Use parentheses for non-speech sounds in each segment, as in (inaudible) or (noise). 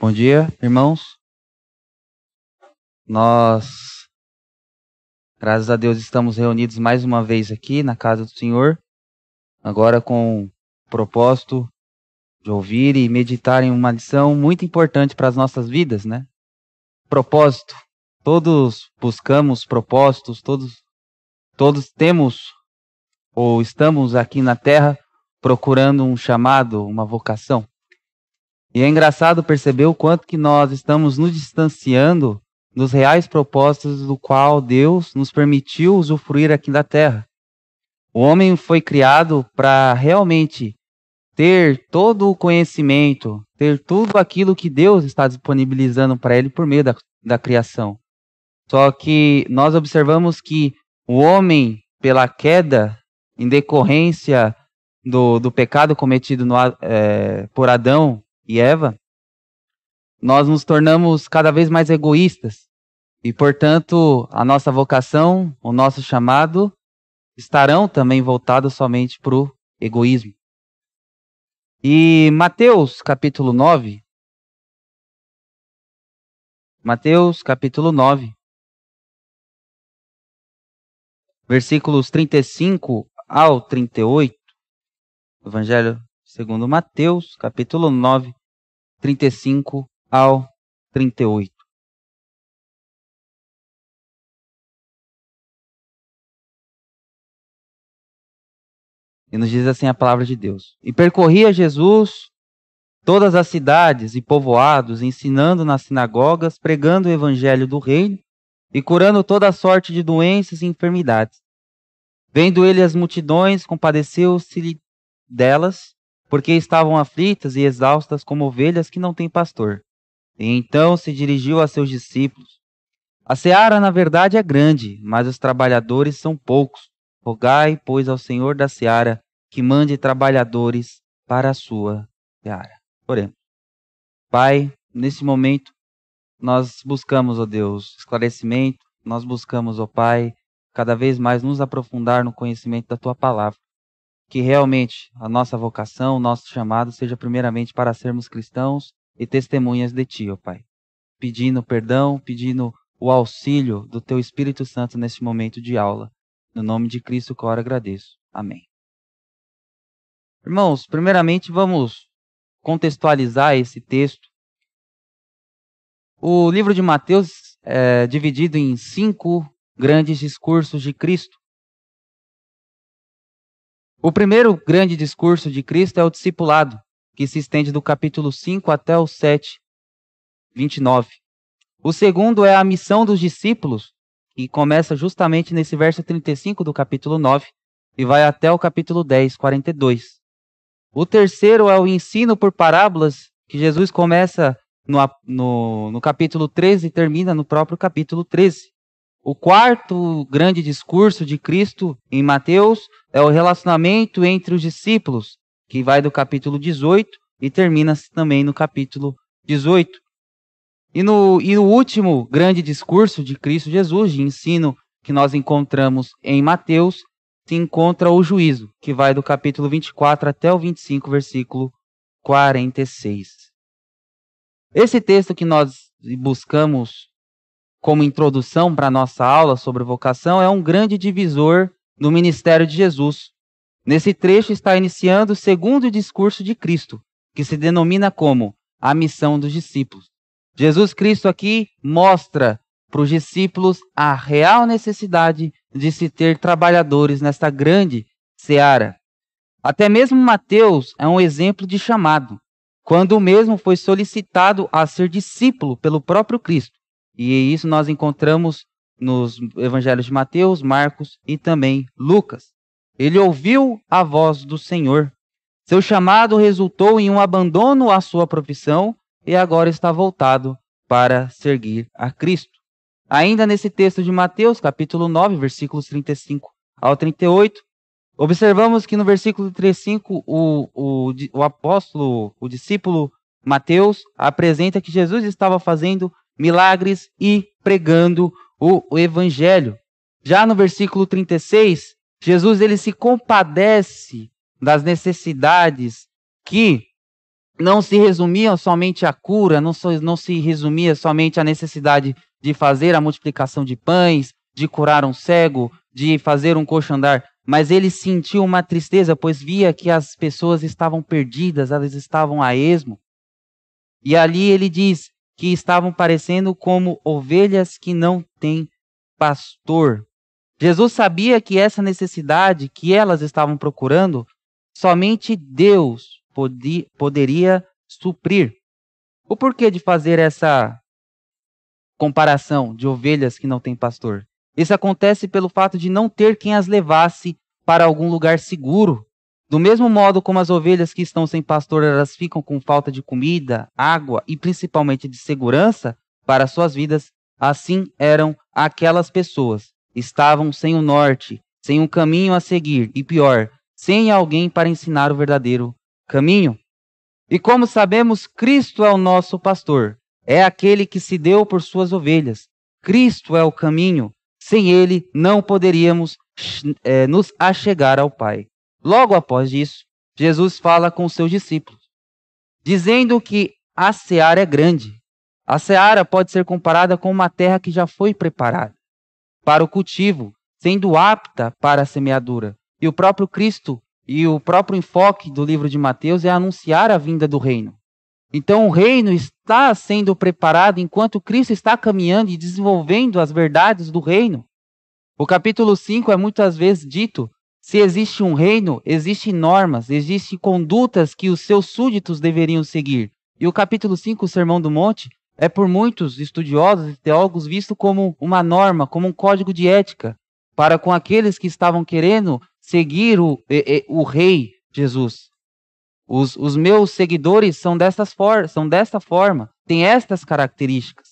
Bom dia, irmãos. Nós, graças a Deus, estamos reunidos mais uma vez aqui na casa do Senhor, agora com o propósito de ouvir e meditar em uma lição muito importante para as nossas vidas, né? Propósito. Todos buscamos propósitos, todos, todos temos ou estamos aqui na Terra procurando um chamado, uma vocação. E é engraçado perceber o quanto que nós estamos nos distanciando dos reais propósitos do qual Deus nos permitiu usufruir aqui da terra. O homem foi criado para realmente ter todo o conhecimento, ter tudo aquilo que Deus está disponibilizando para ele por meio da, da criação. Só que nós observamos que o homem, pela queda, em decorrência do, do pecado cometido no, é, por Adão e Eva, nós nos tornamos cada vez mais egoístas. E, portanto, a nossa vocação, o nosso chamado, estarão também voltados somente para o egoísmo. E Mateus capítulo 9. Mateus capítulo 9. Versículos 35 ao 38. Evangelho segundo Mateus, capítulo 9, 35 ao 38. E nos diz assim a palavra de Deus: E percorria Jesus todas as cidades e povoados, ensinando nas sinagogas, pregando o evangelho do reino e curando toda sorte de doenças e enfermidades. Vendo ele as multidões, compadeceu-se delas porque estavam aflitas e exaustas como ovelhas que não têm pastor. E então se dirigiu a seus discípulos: A seara, na verdade, é grande, mas os trabalhadores são poucos. Rogai, pois, ao Senhor da seara que mande trabalhadores para a sua seara. Oremos. Pai, nesse momento, nós buscamos, ó Deus, esclarecimento, nós buscamos, ó Pai, cada vez mais nos aprofundar no conhecimento da tua palavra que realmente a nossa vocação, o nosso chamado seja primeiramente para sermos cristãos e testemunhas de Ti, ó Pai. Pedindo perdão, pedindo o auxílio do Teu Espírito Santo neste momento de aula. No nome de Cristo que eu agradeço. Amém. Irmãos, primeiramente vamos contextualizar esse texto. O livro de Mateus é dividido em cinco grandes discursos de Cristo. O primeiro grande discurso de Cristo é o discipulado, que se estende do capítulo 5 até o 7, 29. O segundo é a missão dos discípulos, que começa justamente nesse verso 35 do capítulo 9 e vai até o capítulo 10, 42. O terceiro é o ensino por parábolas, que Jesus começa no, no, no capítulo 13 e termina no próprio capítulo 13. O quarto grande discurso de Cristo em Mateus é o relacionamento entre os discípulos, que vai do capítulo 18 e termina também no capítulo 18. E no, e no último grande discurso de Cristo Jesus, de ensino que nós encontramos em Mateus, se encontra o juízo, que vai do capítulo 24 até o 25, versículo 46. Esse texto que nós buscamos como introdução para a nossa aula sobre vocação, é um grande divisor no ministério de Jesus. Nesse trecho está iniciando o segundo discurso de Cristo, que se denomina como a missão dos discípulos. Jesus Cristo aqui mostra para os discípulos a real necessidade de se ter trabalhadores nesta grande seara. Até mesmo Mateus é um exemplo de chamado, quando o mesmo foi solicitado a ser discípulo pelo próprio Cristo. E isso nós encontramos nos evangelhos de Mateus, Marcos e também Lucas. Ele ouviu a voz do Senhor. Seu chamado resultou em um abandono à sua profissão e agora está voltado para seguir a Cristo. Ainda nesse texto de Mateus, capítulo 9, versículos 35 ao 38, observamos que no versículo 35 o, o, o apóstolo, o discípulo Mateus, apresenta que Jesus estava fazendo milagres e pregando o, o evangelho. Já no versículo 36, Jesus ele se compadece das necessidades que não se resumia somente à cura, não, so, não se resumia somente à necessidade de fazer a multiplicação de pães, de curar um cego, de fazer um coxo andar, mas ele sentiu uma tristeza, pois via que as pessoas estavam perdidas, elas estavam a esmo. E ali ele diz que estavam parecendo como ovelhas que não têm pastor. Jesus sabia que essa necessidade que elas estavam procurando, somente Deus poderia suprir. O porquê de fazer essa comparação de ovelhas que não têm pastor? Isso acontece pelo fato de não ter quem as levasse para algum lugar seguro. Do mesmo modo como as ovelhas que estão sem pastor, elas ficam com falta de comida, água e principalmente de segurança para suas vidas, assim eram aquelas pessoas. Estavam sem o norte, sem um caminho a seguir e pior, sem alguém para ensinar o verdadeiro caminho. E como sabemos, Cristo é o nosso pastor, é aquele que se deu por suas ovelhas. Cristo é o caminho, sem ele, não poderíamos é, nos achegar ao Pai. Logo após isso, Jesus fala com seus discípulos, dizendo que a seara é grande. A seara pode ser comparada com uma terra que já foi preparada para o cultivo, sendo apta para a semeadura. E o próprio Cristo e o próprio enfoque do livro de Mateus é anunciar a vinda do reino. Então o reino está sendo preparado enquanto Cristo está caminhando e desenvolvendo as verdades do reino. O capítulo 5 é muitas vezes dito: se existe um reino, existem normas, existem condutas que os seus súditos deveriam seguir. E o capítulo 5, o Sermão do Monte, é por muitos estudiosos e teólogos visto como uma norma, como um código de ética para com aqueles que estavam querendo seguir o, o, rei Jesus. Os, os meus seguidores são, dessas for são desta forma, têm estas características.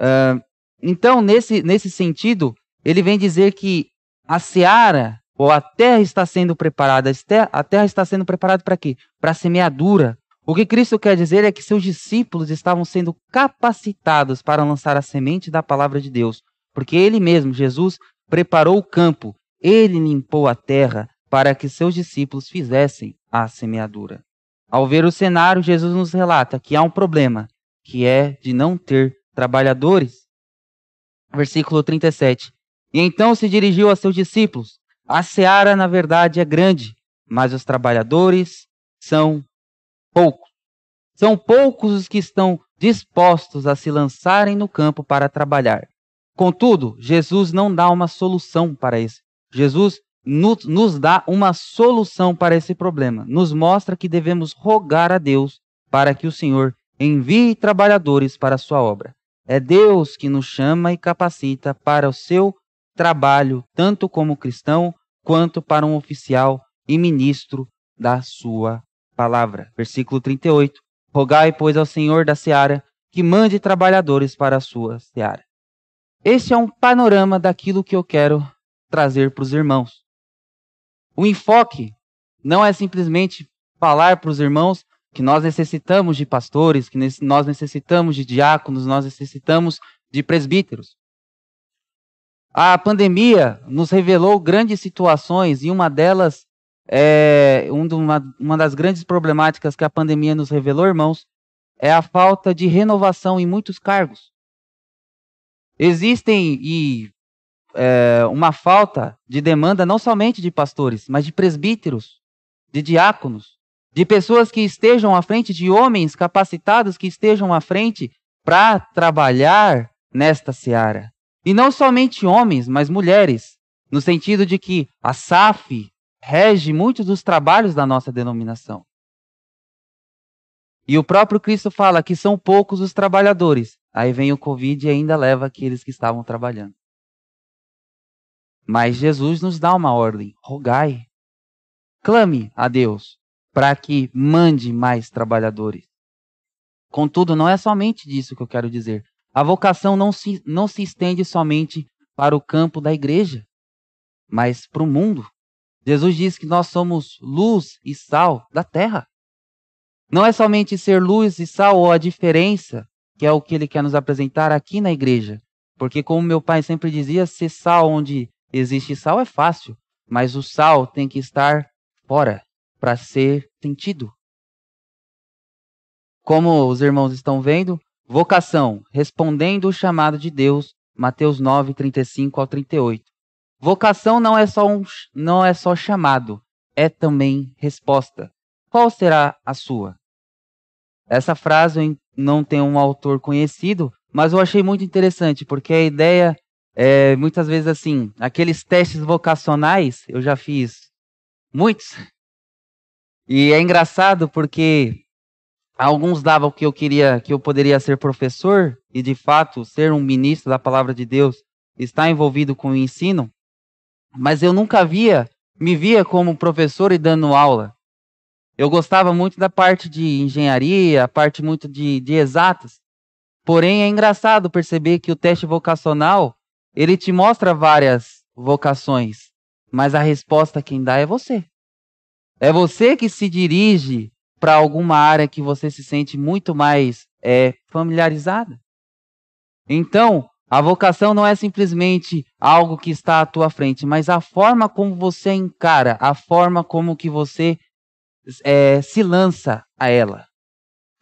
Uh, então, nesse, nesse sentido, ele vem dizer que a seara, ou a terra está sendo preparada. A terra está sendo preparada para quê? Para a semeadura. O que Cristo quer dizer é que seus discípulos estavam sendo capacitados para lançar a semente da palavra de Deus. Porque ele mesmo, Jesus, preparou o campo, ele limpou a terra, para que seus discípulos fizessem a semeadura. Ao ver o cenário, Jesus nos relata que há um problema, que é de não ter trabalhadores. Versículo 37. E então se dirigiu a seus discípulos: A seara, na verdade, é grande, mas os trabalhadores são poucos. São poucos os que estão dispostos a se lançarem no campo para trabalhar. Contudo, Jesus não dá uma solução para isso. Jesus nos dá uma solução para esse problema. Nos mostra que devemos rogar a Deus para que o Senhor envie trabalhadores para a sua obra. É Deus que nos chama e capacita para o seu trabalho, tanto como cristão, quanto para um oficial e ministro da sua palavra. Versículo 38. Rogai, pois, ao Senhor da seara que mande trabalhadores para a sua seara. Este é um panorama daquilo que eu quero trazer para os irmãos. O enfoque não é simplesmente falar para os irmãos que nós necessitamos de pastores, que nós necessitamos de diáconos, nós necessitamos de presbíteros. A pandemia nos revelou grandes situações e uma delas é uma, uma das grandes problemáticas que a pandemia nos revelou, irmãos, é a falta de renovação em muitos cargos. Existem e é, uma falta de demanda não somente de pastores, mas de presbíteros, de diáconos, de pessoas que estejam à frente, de homens capacitados que estejam à frente para trabalhar nesta seara. E não somente homens, mas mulheres, no sentido de que a SAF rege muitos dos trabalhos da nossa denominação. E o próprio Cristo fala que são poucos os trabalhadores. Aí vem o Covid e ainda leva aqueles que estavam trabalhando. Mas Jesus nos dá uma ordem: rogai, clame a Deus para que mande mais trabalhadores. Contudo, não é somente disso que eu quero dizer. A vocação não se, não se estende somente para o campo da igreja, mas para o mundo. Jesus diz que nós somos luz e sal da terra. Não é somente ser luz e sal ou a diferença, que é o que ele quer nos apresentar aqui na igreja. Porque, como meu pai sempre dizia, ser sal onde Existe sal é fácil, mas o sal tem que estar fora para ser sentido. como os irmãos estão vendo, vocação, respondendo o chamado de Deus, Mateus 9, 35 ao 38. Vocação não é só um, não é só chamado, é também resposta. Qual será a sua? Essa frase não tem um autor conhecido, mas eu achei muito interessante, porque a ideia é muitas vezes assim, aqueles testes vocacionais, eu já fiz muitos. E é engraçado porque alguns davam que eu queria, que eu poderia ser professor e de fato ser um ministro da palavra de Deus, estar envolvido com o ensino, mas eu nunca via, me via como professor e dando aula. Eu gostava muito da parte de engenharia, a parte muito de, de exatas. Porém, é engraçado perceber que o teste vocacional, ele te mostra várias vocações, mas a resposta quem dá é você. É você que se dirige para alguma área que você se sente muito mais é, familiarizada. Então, a vocação não é simplesmente algo que está à tua frente, mas a forma como você encara, a forma como que você é, se lança a ela.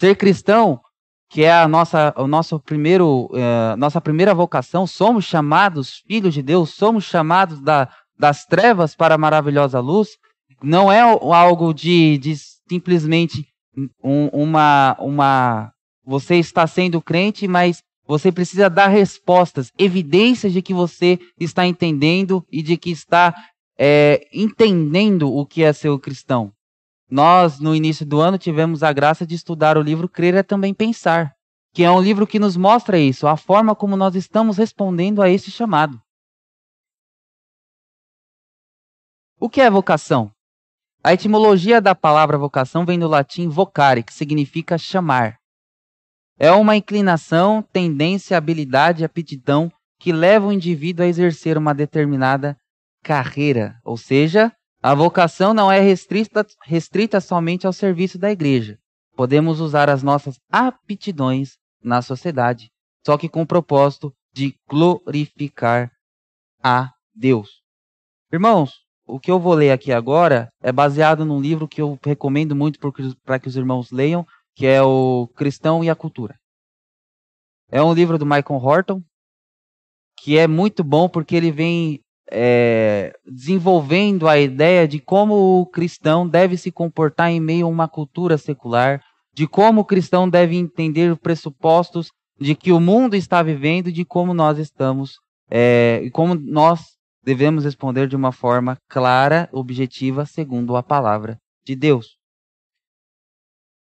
Ser cristão, que é a nossa, o nosso primeiro, é, nossa primeira vocação, somos chamados filhos de Deus, somos chamados da, das trevas para a maravilhosa luz. Não é algo de, de simplesmente um, uma, uma. Você está sendo crente, mas você precisa dar respostas, evidências de que você está entendendo e de que está é, entendendo o que é ser o cristão. Nós, no início do ano, tivemos a graça de estudar o livro Crer é Também Pensar, que é um livro que nos mostra isso, a forma como nós estamos respondendo a esse chamado. O que é vocação? A etimologia da palavra vocação vem do latim vocare, que significa chamar. É uma inclinação, tendência, habilidade, aptidão que leva o indivíduo a exercer uma determinada carreira. Ou seja, a vocação não é restrita, restrita somente ao serviço da igreja. Podemos usar as nossas aptidões na sociedade, só que com o propósito de glorificar a Deus. Irmãos, o que eu vou ler aqui agora é baseado num livro que eu recomendo muito para que os irmãos leiam, que é o Cristão e a Cultura. É um livro do Michael Horton, que é muito bom porque ele vem é, desenvolvendo a ideia de como o cristão deve se comportar em meio a uma cultura secular, de como o cristão deve entender os pressupostos de que o mundo está vivendo, de como nós estamos é, como nós devemos responder de uma forma clara, objetiva, segundo a palavra de Deus.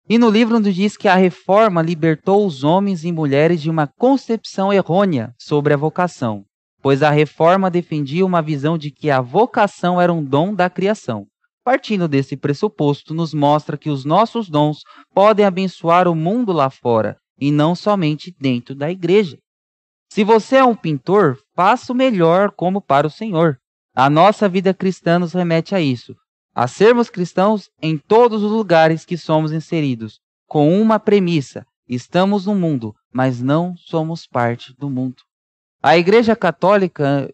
E no livro nos diz que a reforma libertou os homens e mulheres de uma concepção errônea sobre a vocação, pois a reforma defendia uma visão de que a vocação era um dom da criação. Partindo desse pressuposto, nos mostra que os nossos dons podem abençoar o mundo lá fora e não somente dentro da igreja. Se você é um pintor, faça o melhor como para o Senhor. A nossa vida cristã nos remete a isso a sermos cristãos em todos os lugares que somos inseridos, com uma premissa: estamos no mundo, mas não somos parte do mundo. A Igreja Católica,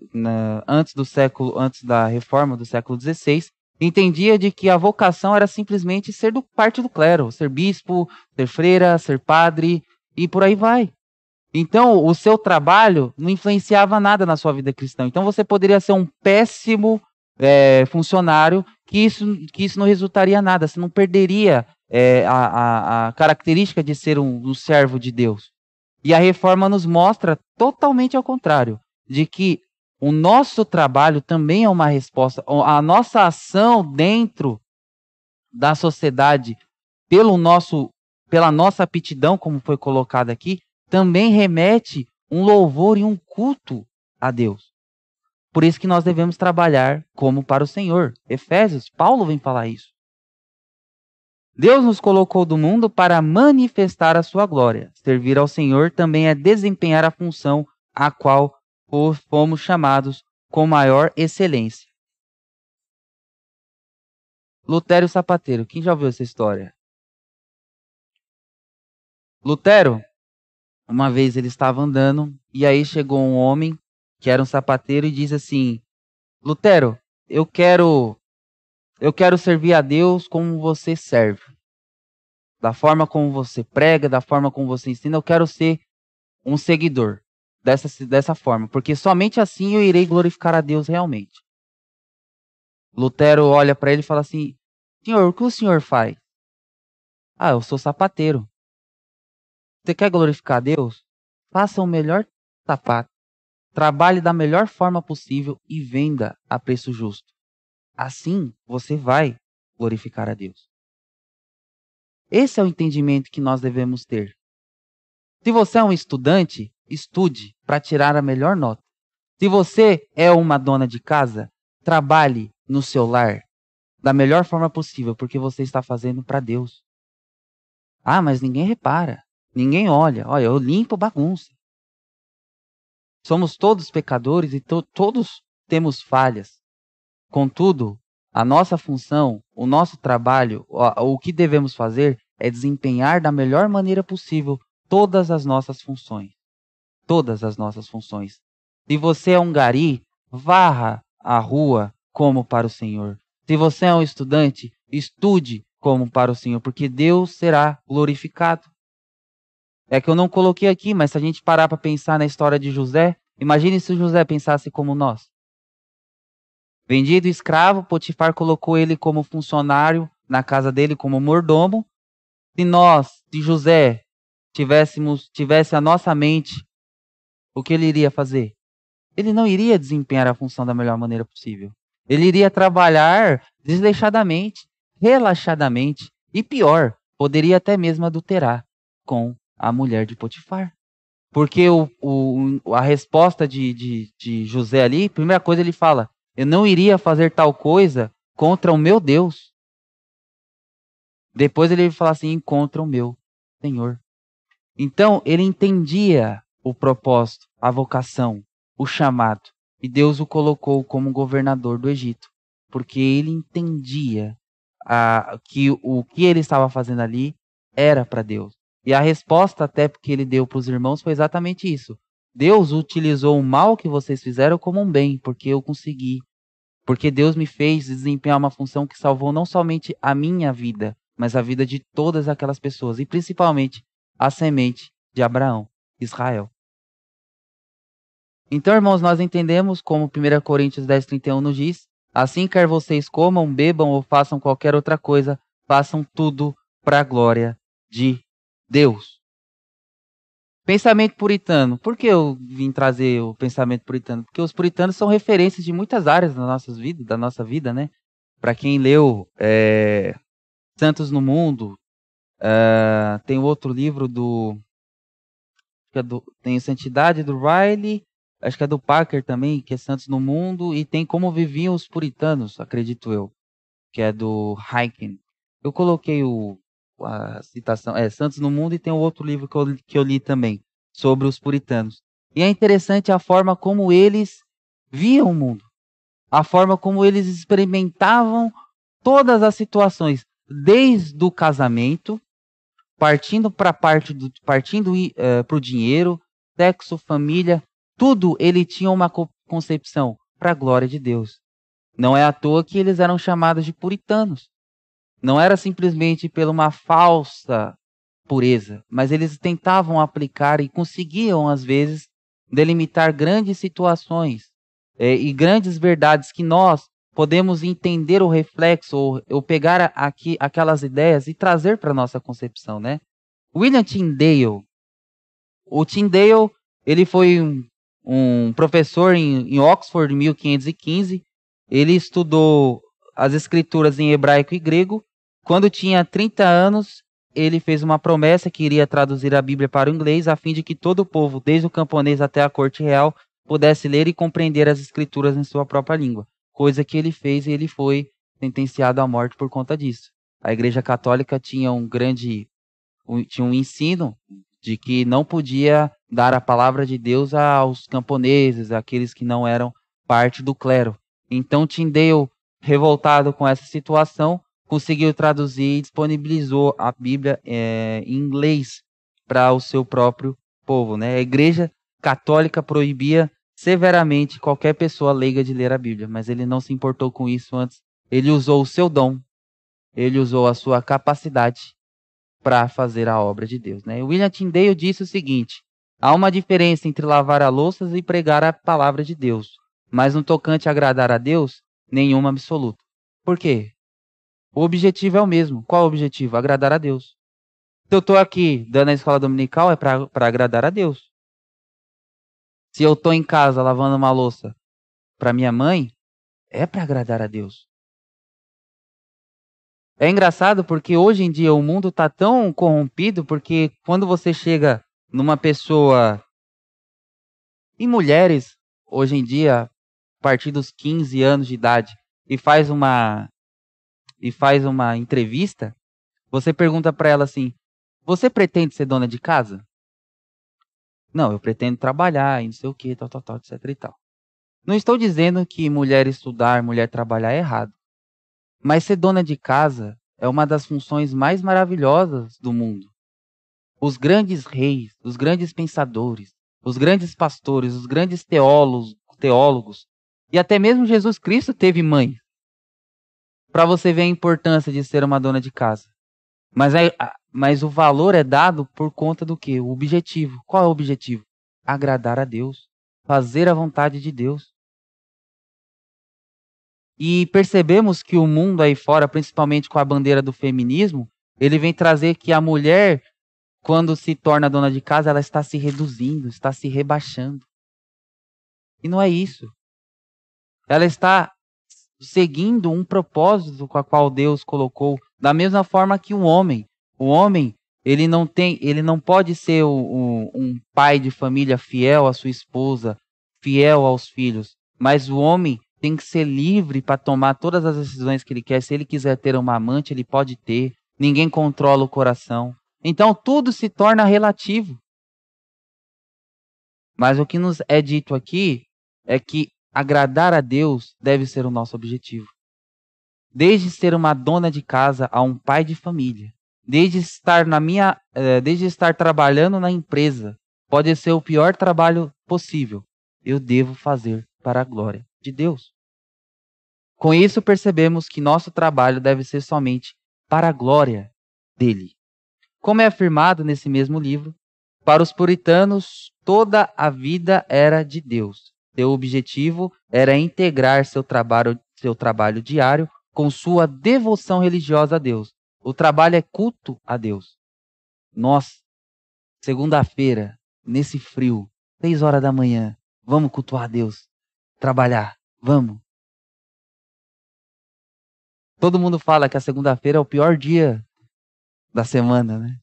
antes do século, antes da reforma do século XVI, entendia de que a vocação era simplesmente ser do, parte do clero, ser bispo, ser freira, ser padre e por aí vai. Então, o seu trabalho não influenciava nada na sua vida cristã. Então, você poderia ser um péssimo é, funcionário que isso, que isso não resultaria nada, você não perderia é, a, a, a, característica de ser um, um servo de Deus. E a reforma nos mostra totalmente ao contrário, de que o nosso trabalho também é uma resposta, a nossa ação dentro da sociedade, pelo nosso, pela nossa aptidão, como foi colocado aqui, também remete um louvor e um culto a Deus. Por isso que nós devemos trabalhar como para o Senhor. Efésios, Paulo vem falar isso. Deus nos colocou do mundo para manifestar a sua glória. Servir ao Senhor também é desempenhar a função a qual fomos chamados com maior excelência. Lutero Sapateiro, quem já ouviu essa história? Lutero, uma vez ele estava andando e aí chegou um homem que era um sapateiro, e diz assim: Lutero, eu quero eu quero servir a Deus como você serve. da forma como você prega, da forma como você ensina, eu quero ser um seguidor dessa, dessa forma, porque somente assim eu irei glorificar a Deus realmente. Lutero olha para ele e fala assim: Senhor, o que o senhor faz? Ah, eu sou sapateiro. Você quer glorificar a Deus? Faça o melhor sapato. Trabalhe da melhor forma possível e venda a preço justo. Assim você vai glorificar a Deus. Esse é o entendimento que nós devemos ter. Se você é um estudante, estude para tirar a melhor nota. Se você é uma dona de casa, trabalhe no seu lar da melhor forma possível, porque você está fazendo para Deus. Ah, mas ninguém repara, ninguém olha. Olha, eu limpo bagunça. Somos todos pecadores e to todos temos falhas. Contudo, a nossa função, o nosso trabalho, o, o que devemos fazer é desempenhar da melhor maneira possível todas as nossas funções. Todas as nossas funções. Se você é um gari, varra a rua como para o Senhor. Se você é um estudante, estude como para o Senhor, porque Deus será glorificado. É que eu não coloquei aqui, mas se a gente parar para pensar na história de José, imagine se José pensasse como nós. Vendido escravo, Potifar colocou ele como funcionário na casa dele como mordomo. Se nós, se José, tivéssemos tivesse a nossa mente, o que ele iria fazer? Ele não iria desempenhar a função da melhor maneira possível. Ele iria trabalhar desleixadamente, relaxadamente e pior, poderia até mesmo adulterar com a mulher de Potifar. Porque o, o, a resposta de, de, de José ali, primeira coisa ele fala: Eu não iria fazer tal coisa contra o meu Deus. Depois ele fala assim: Contra o meu Senhor. Então ele entendia o propósito, a vocação, o chamado. E Deus o colocou como governador do Egito, porque ele entendia a, que o que ele estava fazendo ali era para Deus. E a resposta até que ele deu para os irmãos foi exatamente isso. Deus utilizou o mal que vocês fizeram como um bem, porque eu consegui. Porque Deus me fez desempenhar uma função que salvou não somente a minha vida, mas a vida de todas aquelas pessoas, e principalmente a semente de Abraão, Israel. Então, irmãos, nós entendemos como 1 Coríntios 10, 31 nos diz: Assim quer vocês comam, bebam ou façam qualquer outra coisa, façam tudo para a glória de Deus. Pensamento puritano. Por que eu vim trazer o pensamento puritano? Porque os puritanos são referências de muitas áreas da nossa vida, da nossa vida, né? Para quem leu é, Santos no Mundo, é, tem outro livro do, é do tem Santidade do Riley acho que é do Parker também, que é Santos no Mundo, e tem Como Viviam os Puritanos, acredito eu, que é do Hiken. Eu coloquei o, a citação, é Santos no Mundo, e tem o outro livro que eu, que eu li também, sobre os puritanos. E é interessante a forma como eles viam o mundo, a forma como eles experimentavam todas as situações, desde o casamento, partindo para parte do partindo uh, eh, para o dinheiro, sexo, família, tudo ele tinha uma concepção para a glória de Deus. Não é à toa que eles eram chamados de puritanos. Não era simplesmente pela uma falsa pureza, mas eles tentavam aplicar e conseguiam, às vezes, delimitar grandes situações é, e grandes verdades que nós podemos entender o reflexo ou, ou pegar aqui aquelas ideias e trazer para nossa concepção, né? William Tyndale, o Tyndale, ele foi um um professor em, em Oxford, em 1515. Ele estudou as escrituras em hebraico e grego. Quando tinha 30 anos, ele fez uma promessa que iria traduzir a Bíblia para o inglês, a fim de que todo o povo, desde o camponês até a corte real, pudesse ler e compreender as escrituras em sua própria língua. Coisa que ele fez e ele foi sentenciado à morte por conta disso. A Igreja Católica tinha um grande tinha um ensino de que não podia dar a palavra de Deus aos camponeses, aqueles que não eram parte do clero. Então Tyndale, revoltado com essa situação, conseguiu traduzir e disponibilizou a Bíblia é, em inglês para o seu próprio povo. Né? A Igreja Católica proibia severamente qualquer pessoa leiga de ler a Bíblia, mas ele não se importou com isso antes. Ele usou o seu dom, ele usou a sua capacidade para fazer a obra de Deus. Né? William Tyndale disse o seguinte: há uma diferença entre lavar a louças e pregar a palavra de Deus, mas no tocante a agradar a Deus, nenhuma absoluta. Por quê? O objetivo é o mesmo. Qual é o objetivo? Agradar a Deus. Se eu estou aqui dando a escola dominical, é para agradar a Deus. Se eu estou em casa lavando uma louça para minha mãe, é para agradar a Deus. É engraçado porque hoje em dia o mundo está tão corrompido porque quando você chega numa pessoa e mulheres hoje em dia a partir dos 15 anos de idade e faz uma e faz uma entrevista, você pergunta para ela assim: "Você pretende ser dona de casa?" Não, eu pretendo trabalhar e não sei o que, tal, tal, tal, etc e tal. Não estou dizendo que mulher estudar, mulher trabalhar é errado. Mas ser dona de casa é uma das funções mais maravilhosas do mundo. Os grandes reis, os grandes pensadores, os grandes pastores, os grandes teólogos, teólogos e até mesmo Jesus Cristo teve mãe. Para você ver a importância de ser uma dona de casa. Mas, é, mas o valor é dado por conta do que? O objetivo. Qual é o objetivo? Agradar a Deus. Fazer a vontade de Deus. E percebemos que o mundo aí fora, principalmente com a bandeira do feminismo, ele vem trazer que a mulher, quando se torna dona de casa, ela está se reduzindo, está se rebaixando. E não é isso. Ela está seguindo um propósito com a qual Deus colocou, da mesma forma que um homem. O homem, ele não tem, ele não pode ser o, o, um pai de família fiel à sua esposa, fiel aos filhos, mas o homem tem que ser livre para tomar todas as decisões que ele quer. Se ele quiser ter uma amante, ele pode ter. Ninguém controla o coração. Então tudo se torna relativo. Mas o que nos é dito aqui é que agradar a Deus deve ser o nosso objetivo. Desde ser uma dona de casa a um pai de família, desde estar na minha, eh, desde estar trabalhando na empresa, pode ser o pior trabalho possível. Eu devo fazer para a glória de Deus. Com isso, percebemos que nosso trabalho deve ser somente para a glória dele. Como é afirmado nesse mesmo livro, para os puritanos, toda a vida era de Deus. Seu objetivo era integrar seu trabalho, seu trabalho diário com sua devoção religiosa a Deus. O trabalho é culto a Deus. Nós, segunda-feira, nesse frio, seis horas da manhã, vamos cultuar a Deus trabalhar. Vamos. Todo mundo fala que a segunda-feira é o pior dia da semana, né?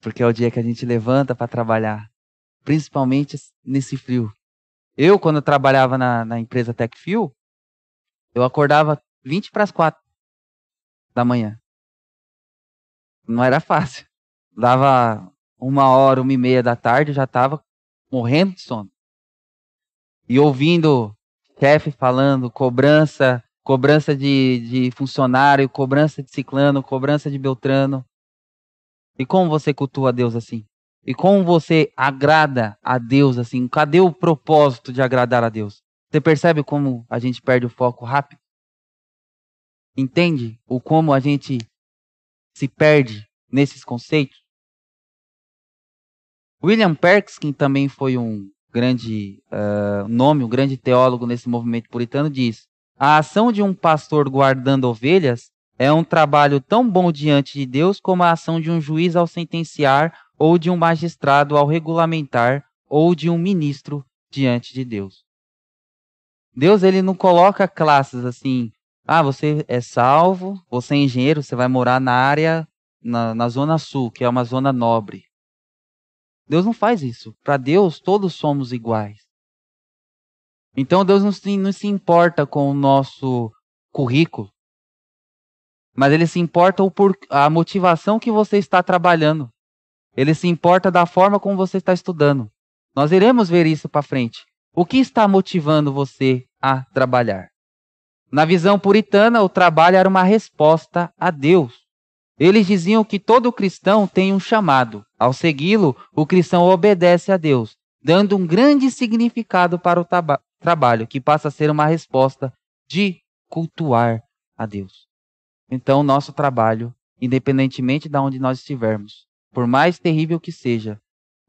Porque é o dia que a gente levanta para trabalhar, principalmente nesse frio. Eu, quando eu trabalhava na, na empresa TechFuel, eu acordava 20 para as 4 da manhã. Não era fácil. Dava uma hora, uma e meia da tarde, eu já estava morrendo de sono e ouvindo chefe falando cobrança, cobrança de, de funcionário, cobrança de ciclano, cobrança de beltrano. E como você cultua Deus assim? E como você agrada a Deus assim? Cadê o propósito de agradar a Deus? Você percebe como a gente perde o foco rápido? Entende o como a gente se perde nesses conceitos? William Perkins, também foi um grande uh, nome, um grande teólogo nesse movimento puritano, diz: a ação de um pastor guardando ovelhas é um trabalho tão bom diante de Deus como a ação de um juiz ao sentenciar, ou de um magistrado ao regulamentar, ou de um ministro diante de Deus. Deus ele não coloca classes assim. Ah, você é salvo, você é engenheiro, você vai morar na área, na, na zona sul, que é uma zona nobre. Deus não faz isso. Para Deus, todos somos iguais. Então Deus não se, não se importa com o nosso currículo, mas Ele se importa por a motivação que você está trabalhando. Ele se importa da forma como você está estudando. Nós iremos ver isso para frente. O que está motivando você a trabalhar? Na visão puritana, o trabalho era uma resposta a Deus. Eles diziam que todo cristão tem um chamado. Ao segui-lo, o cristão obedece a Deus, dando um grande significado para o trabalho, que passa a ser uma resposta de cultuar a Deus. Então, nosso trabalho independentemente de onde nós estivermos, por mais terrível que seja,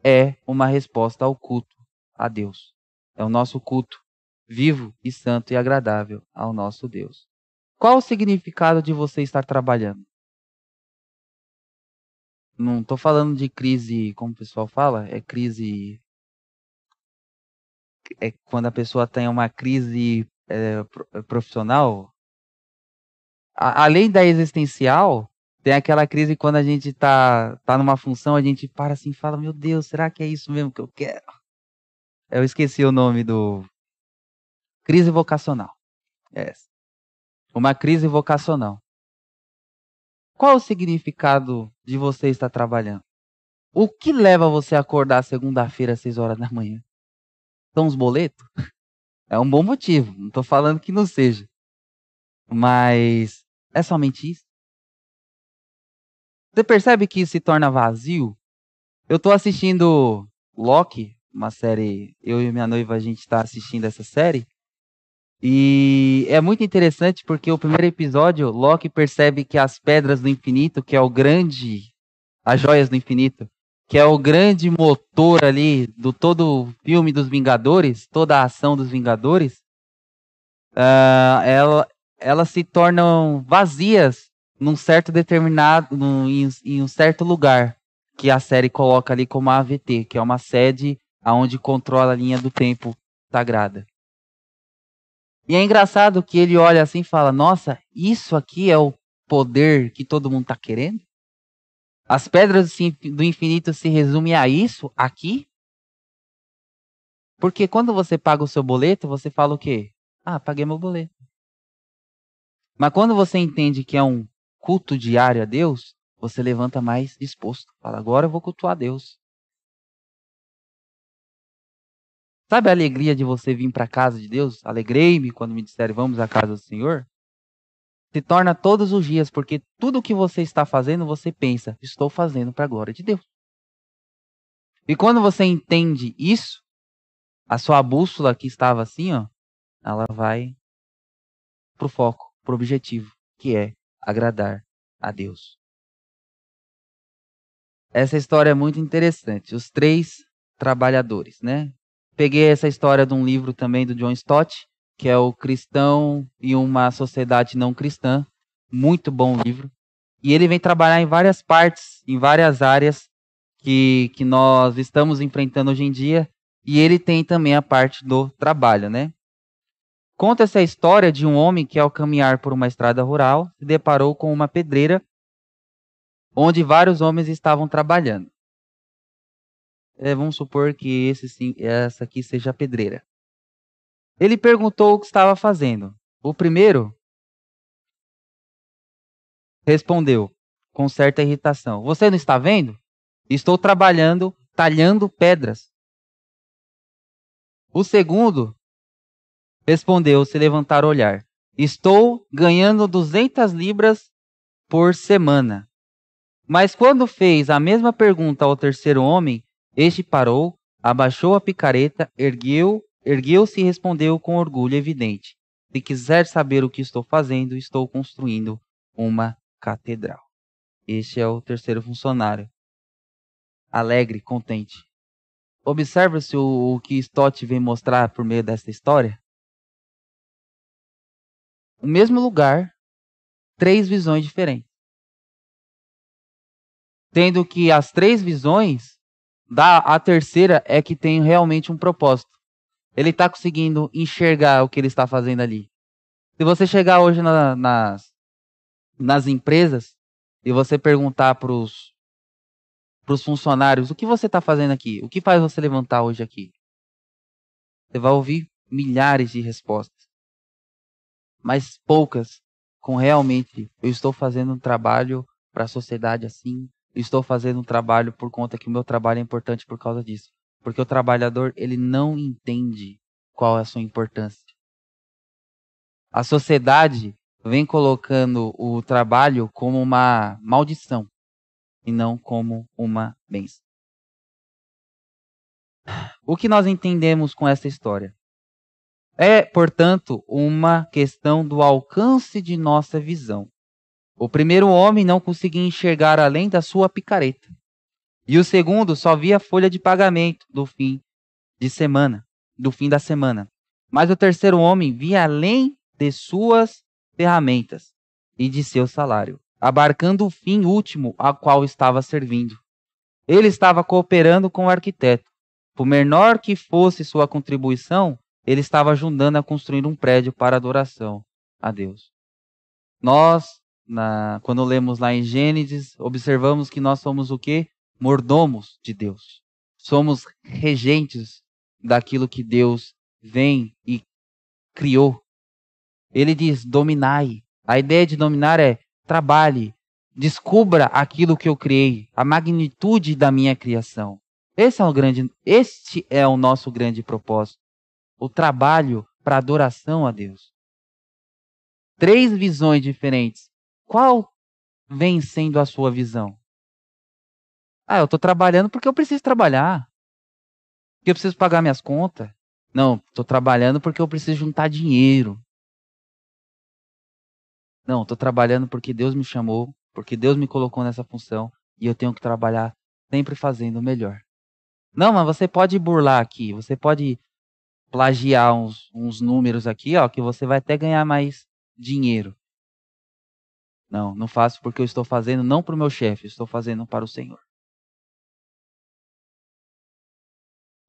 é uma resposta ao culto a Deus. É o nosso culto vivo e santo e agradável ao nosso Deus. Qual o significado de você estar trabalhando? Não estou falando de crise, como o pessoal fala, é crise. É quando a pessoa tem uma crise é, profissional. A, além da existencial, tem aquela crise quando a gente tá, tá numa função, a gente para assim e fala: Meu Deus, será que é isso mesmo que eu quero? Eu esqueci o nome do. Crise vocacional. É essa. Uma crise vocacional. Qual o significado de você estar trabalhando? O que leva você a acordar segunda-feira às 6 horas da manhã? São os boletos? É um bom motivo. Não estou falando que não seja. Mas é somente isso? Você percebe que isso se torna vazio? Eu estou assistindo Loki, uma série. Eu e minha noiva a gente está assistindo essa série. E é muito interessante porque o primeiro episódio, Loki percebe que as pedras do infinito, que é o grande. As joias do infinito, que é o grande motor ali do todo o filme dos Vingadores, toda a ação dos Vingadores, uh, ela, elas se tornam vazias num certo determinado, num, em, em, um certo lugar que a série coloca ali como a AVT, que é uma sede aonde controla a linha do tempo sagrada. E é engraçado que ele olha assim e fala: Nossa, isso aqui é o poder que todo mundo está querendo? As pedras do infinito se resumem a isso aqui? Porque quando você paga o seu boleto, você fala o quê? Ah, paguei meu boleto. Mas quando você entende que é um culto diário a Deus, você levanta mais disposto. Fala, agora eu vou cultuar Deus. Sabe a alegria de você vir para a casa de Deus? Alegrei-me quando me disseram vamos à casa do Senhor. Se torna todos os dias, porque tudo que você está fazendo, você pensa, estou fazendo para a glória de Deus. E quando você entende isso, a sua bússola que estava assim, ó, ela vai pro foco, pro objetivo, que é agradar a Deus. Essa história é muito interessante. Os três trabalhadores, né? Peguei essa história de um livro também do John Stott, que é o Cristão e uma Sociedade Não Cristã. Muito bom livro. E ele vem trabalhar em várias partes, em várias áreas que, que nós estamos enfrentando hoje em dia. E ele tem também a parte do trabalho, né? Conta essa história de um homem que, ao caminhar por uma estrada rural, se deparou com uma pedreira onde vários homens estavam trabalhando é, vamos supor que esse sim, essa aqui seja a pedreira. Ele perguntou o que estava fazendo. O primeiro respondeu com certa irritação: Você não está vendo? Estou trabalhando talhando pedras. O segundo respondeu, se levantar o olhar: Estou ganhando 200 libras por semana. Mas quando fez a mesma pergunta ao terceiro homem, este parou, abaixou a picareta, ergueu, ergueu-se e respondeu com orgulho evidente: Se quiser saber o que estou fazendo, estou construindo uma catedral. Este é o terceiro funcionário. Alegre, contente. Observa-se o, o que Stott vem mostrar por meio desta história. O mesmo lugar, três visões diferentes. Tendo que as três visões da, a terceira é que tem realmente um propósito. Ele está conseguindo enxergar o que ele está fazendo ali. Se você chegar hoje na, nas, nas empresas e você perguntar para os funcionários o que você está fazendo aqui, o que faz você levantar hoje aqui, você vai ouvir milhares de respostas, mas poucas com realmente eu estou fazendo um trabalho para a sociedade assim, estou fazendo um trabalho por conta que o meu trabalho é importante por causa disso. Porque o trabalhador, ele não entende qual é a sua importância. A sociedade vem colocando o trabalho como uma maldição e não como uma bênção. O que nós entendemos com essa história? É, portanto, uma questão do alcance de nossa visão. O primeiro homem não conseguia enxergar além da sua picareta. E o segundo só via a folha de pagamento do fim de semana, do fim da semana. Mas o terceiro homem via além de suas ferramentas e de seu salário, abarcando o fim último a qual estava servindo. Ele estava cooperando com o arquiteto. Por menor que fosse sua contribuição, ele estava ajudando a construir um prédio para adoração a Deus. Nós na, quando lemos lá em Gênesis, observamos que nós somos o quê? Mordomos de Deus. Somos regentes daquilo que Deus vem e criou. Ele diz: dominai. A ideia de dominar é trabalhe, descubra aquilo que eu criei, a magnitude da minha criação. Esse é o grande, este é o nosso grande propósito. O trabalho para adoração a Deus. Três visões diferentes qual vem sendo a sua visão? Ah, eu estou trabalhando porque eu preciso trabalhar. Porque eu preciso pagar minhas contas. Não, estou trabalhando porque eu preciso juntar dinheiro. Não, estou trabalhando porque Deus me chamou, porque Deus me colocou nessa função e eu tenho que trabalhar sempre fazendo o melhor. Não, mas você pode burlar aqui, você pode plagiar uns, uns números aqui, ó, que você vai até ganhar mais dinheiro. Não, não faço porque eu estou fazendo não para o meu chefe, estou fazendo para o Senhor.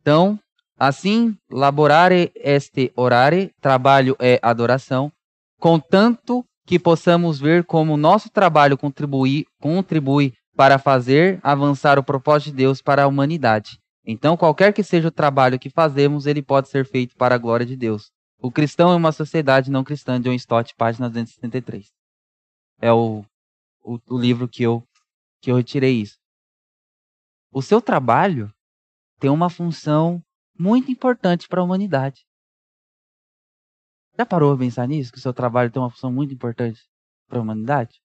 Então, assim, laborare este orare, trabalho é adoração, contanto que possamos ver como o nosso trabalho contribui, contribui para fazer avançar o propósito de Deus para a humanidade. Então, qualquer que seja o trabalho que fazemos, ele pode ser feito para a glória de Deus. O cristão é uma sociedade não cristã, John Stott, página 273 é o, o, o livro que eu, que eu retirei isso. O seu trabalho tem uma função muito importante para a humanidade. Já parou a pensar nisso? Que o seu trabalho tem uma função muito importante para a humanidade?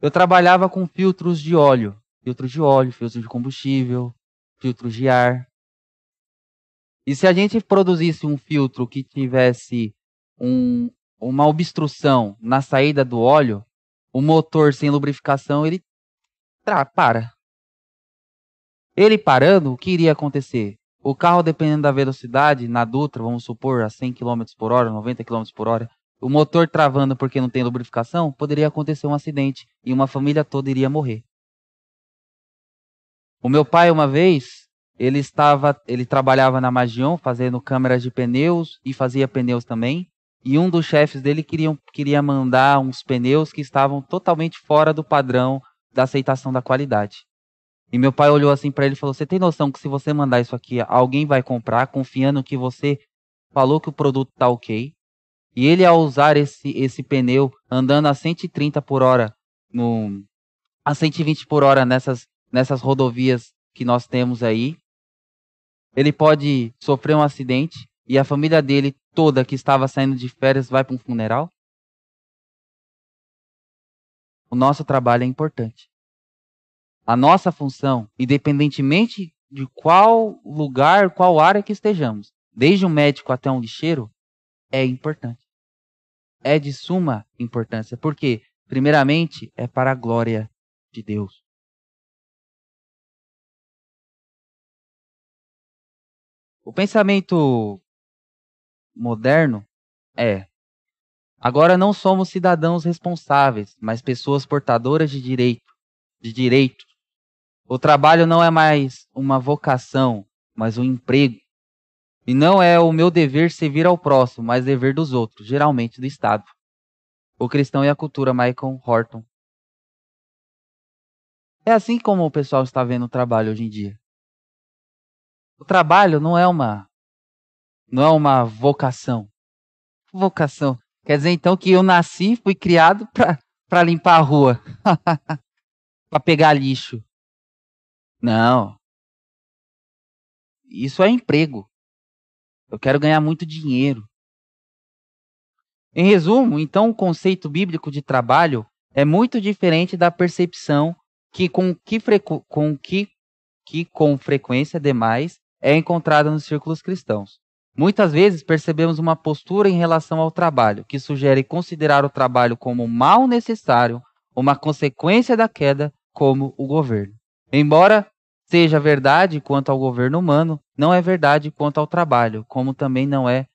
Eu trabalhava com filtros de óleo, filtros de óleo, filtros de combustível, filtros de ar. E se a gente produzisse um filtro que tivesse um, uma obstrução na saída do óleo, o motor sem lubrificação, ele tra para. Ele parando, o que iria acontecer? O carro, dependendo da velocidade, na Dutra, vamos supor, a 100 km por hora, 90 km por hora, o motor travando porque não tem lubrificação, poderia acontecer um acidente e uma família toda iria morrer. O meu pai, uma vez, ele estava, ele trabalhava na Magion, fazendo câmeras de pneus e fazia pneus também. E um dos chefes dele queria, queria mandar uns pneus que estavam totalmente fora do padrão da aceitação da qualidade. E meu pai olhou assim para ele e falou: Você tem noção que se você mandar isso aqui, alguém vai comprar, confiando que você falou que o produto tá ok? E ele, ao usar esse, esse pneu, andando a 130 por hora, no, a 120 por hora nessas, nessas rodovias que nós temos aí, ele pode sofrer um acidente e a família dele toda que estava saindo de férias vai para um funeral? O nosso trabalho é importante. A nossa função, independentemente de qual lugar, qual área que estejamos, desde um médico até um lixeiro, é importante. É de suma importância, porque, primeiramente, é para a glória de Deus. O pensamento moderno é: agora não somos cidadãos responsáveis, mas pessoas portadoras de direito, de direito. O trabalho não é mais uma vocação, mas um emprego. E não é o meu dever servir ao próximo, mas dever dos outros, geralmente do Estado. O cristão e a cultura, Michael Horton. É assim como o pessoal está vendo o trabalho hoje em dia. O trabalho não é uma não é uma vocação. Vocação. Quer dizer então que eu nasci, fui criado para limpar a rua, (laughs) para pegar lixo. Não. Isso é emprego. Eu quero ganhar muito dinheiro. Em resumo, então, o conceito bíblico de trabalho é muito diferente da percepção que com que, com, que, que com frequência demais é encontrada nos círculos cristãos. Muitas vezes percebemos uma postura em relação ao trabalho que sugere considerar o trabalho como mal necessário, uma consequência da queda, como o governo. Embora seja verdade quanto ao governo humano, não é verdade quanto ao trabalho, como também não é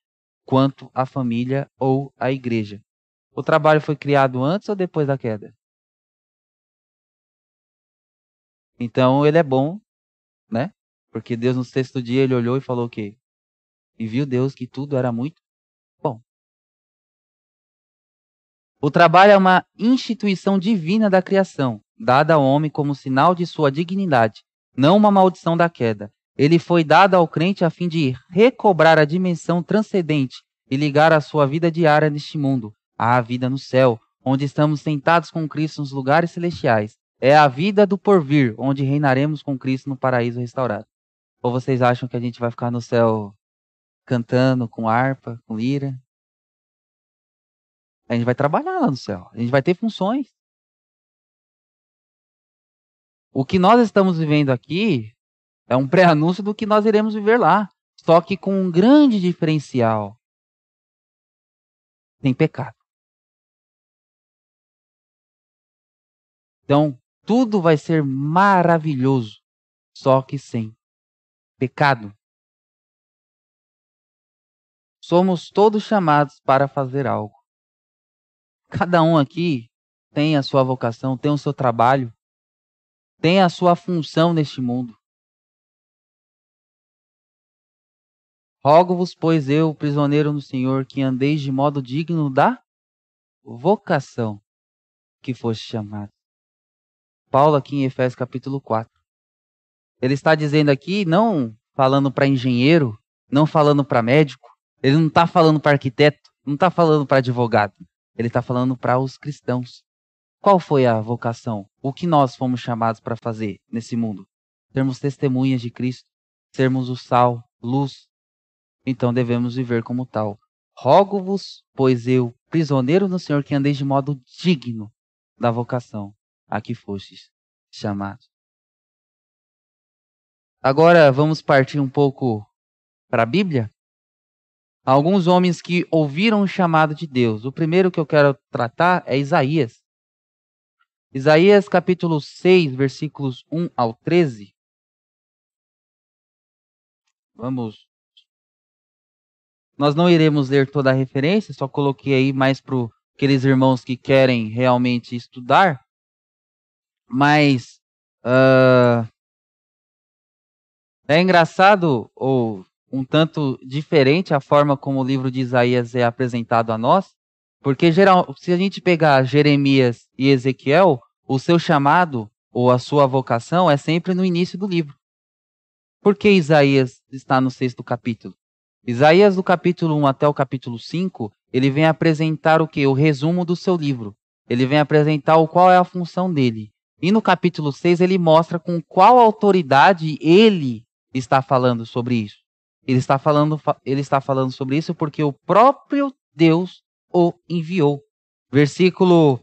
quanto à família ou à igreja. O trabalho foi criado antes ou depois da queda? Então ele é bom, né? Porque Deus no sexto dia ele olhou e falou o quê? E viu Deus que tudo era muito bom. O trabalho é uma instituição divina da criação, dada ao homem como sinal de sua dignidade, não uma maldição da queda. Ele foi dado ao crente a fim de recobrar a dimensão transcendente e ligar a sua vida diária neste mundo à vida no céu, onde estamos sentados com Cristo nos lugares celestiais. É a vida do porvir, onde reinaremos com Cristo no paraíso restaurado. Ou vocês acham que a gente vai ficar no céu cantando com harpa, com lira? A gente vai trabalhar lá no céu. A gente vai ter funções. O que nós estamos vivendo aqui é um pré-anúncio do que nós iremos viver lá. Só que com um grande diferencial. Tem pecado. Então, tudo vai ser maravilhoso, só que sem pecado. Somos todos chamados para fazer algo. Cada um aqui tem a sua vocação, tem o seu trabalho, tem a sua função neste mundo. Rogo-vos, pois eu, prisioneiro no Senhor, que andeis de modo digno da vocação que foste chamado. Paulo aqui em Efésios capítulo 4. Ele está dizendo aqui, não falando para engenheiro, não falando para médico, ele não está falando para arquiteto, não está falando para advogado, ele está falando para os cristãos. Qual foi a vocação? O que nós fomos chamados para fazer nesse mundo? Sermos testemunhas de Cristo, sermos o sal, luz. Então devemos viver como tal. Rogo-vos, pois eu, prisioneiro no Senhor, que andeis de modo digno da vocação a que fostes chamados. Agora vamos partir um pouco para a Bíblia. Alguns homens que ouviram o chamado de Deus. O primeiro que eu quero tratar é Isaías. Isaías capítulo 6, versículos 1 ao 13. Vamos. Nós não iremos ler toda a referência, só coloquei aí mais para aqueles irmãos que querem realmente estudar mas uh, é engraçado ou um tanto diferente a forma como o livro de Isaías é apresentado a nós, porque geral, se a gente pegar Jeremias e Ezequiel, o seu chamado ou a sua vocação é sempre no início do livro. Por que Isaías está no sexto capítulo? Isaías, do capítulo 1 até o capítulo 5, ele vem apresentar o que? O resumo do seu livro. Ele vem apresentar o qual é a função dele. E no capítulo 6 ele mostra com qual autoridade ele está falando sobre isso. Ele está falando, ele está falando sobre isso porque o próprio Deus o enviou. Versículo,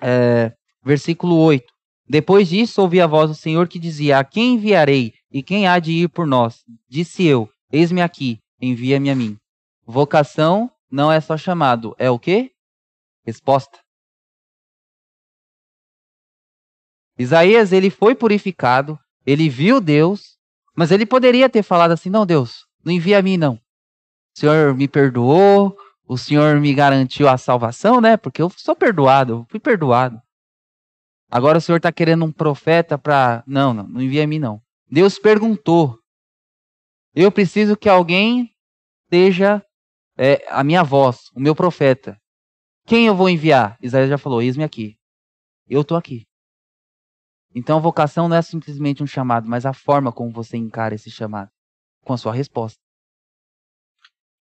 é, versículo 8. Depois disso ouvi a voz do Senhor que dizia: A quem enviarei e quem há de ir por nós? Disse eu: Eis-me aqui, envia-me a mim. Vocação não é só chamado, é o quê? Resposta. Isaías, ele foi purificado, ele viu Deus, mas ele poderia ter falado assim: não, Deus, não envia a mim, não. O Senhor me perdoou, o Senhor me garantiu a salvação, né? Porque eu sou perdoado, eu fui perdoado. Agora o Senhor está querendo um profeta para. Não, não, não envia a mim, não. Deus perguntou. Eu preciso que alguém seja é, a minha voz, o meu profeta. Quem eu vou enviar? Isaías já falou: eis-me aqui. Eu estou aqui. Então, vocação não é simplesmente um chamado, mas a forma como você encara esse chamado, com a sua resposta.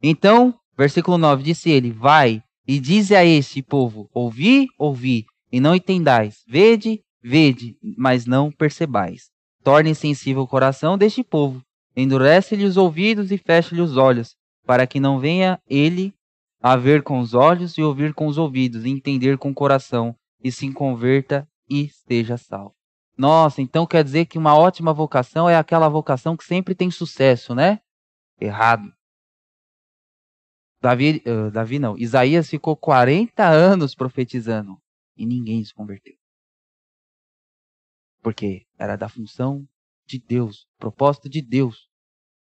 Então, versículo 9, disse ele: Vai e dize a este povo: Ouvi, ouvi, e não entendais. Vede, vede, mas não percebais. Torne sensível o coração deste povo. Endurece-lhe os ouvidos e feche-lhe os olhos, para que não venha ele a ver com os olhos e ouvir com os ouvidos, e entender com o coração, e se converta e esteja salvo. Nossa, então quer dizer que uma ótima vocação é aquela vocação que sempre tem sucesso, né? Errado. Davi, uh, Davi não, Isaías ficou 40 anos profetizando e ninguém se converteu. Porque era da função de Deus, propósito de Deus,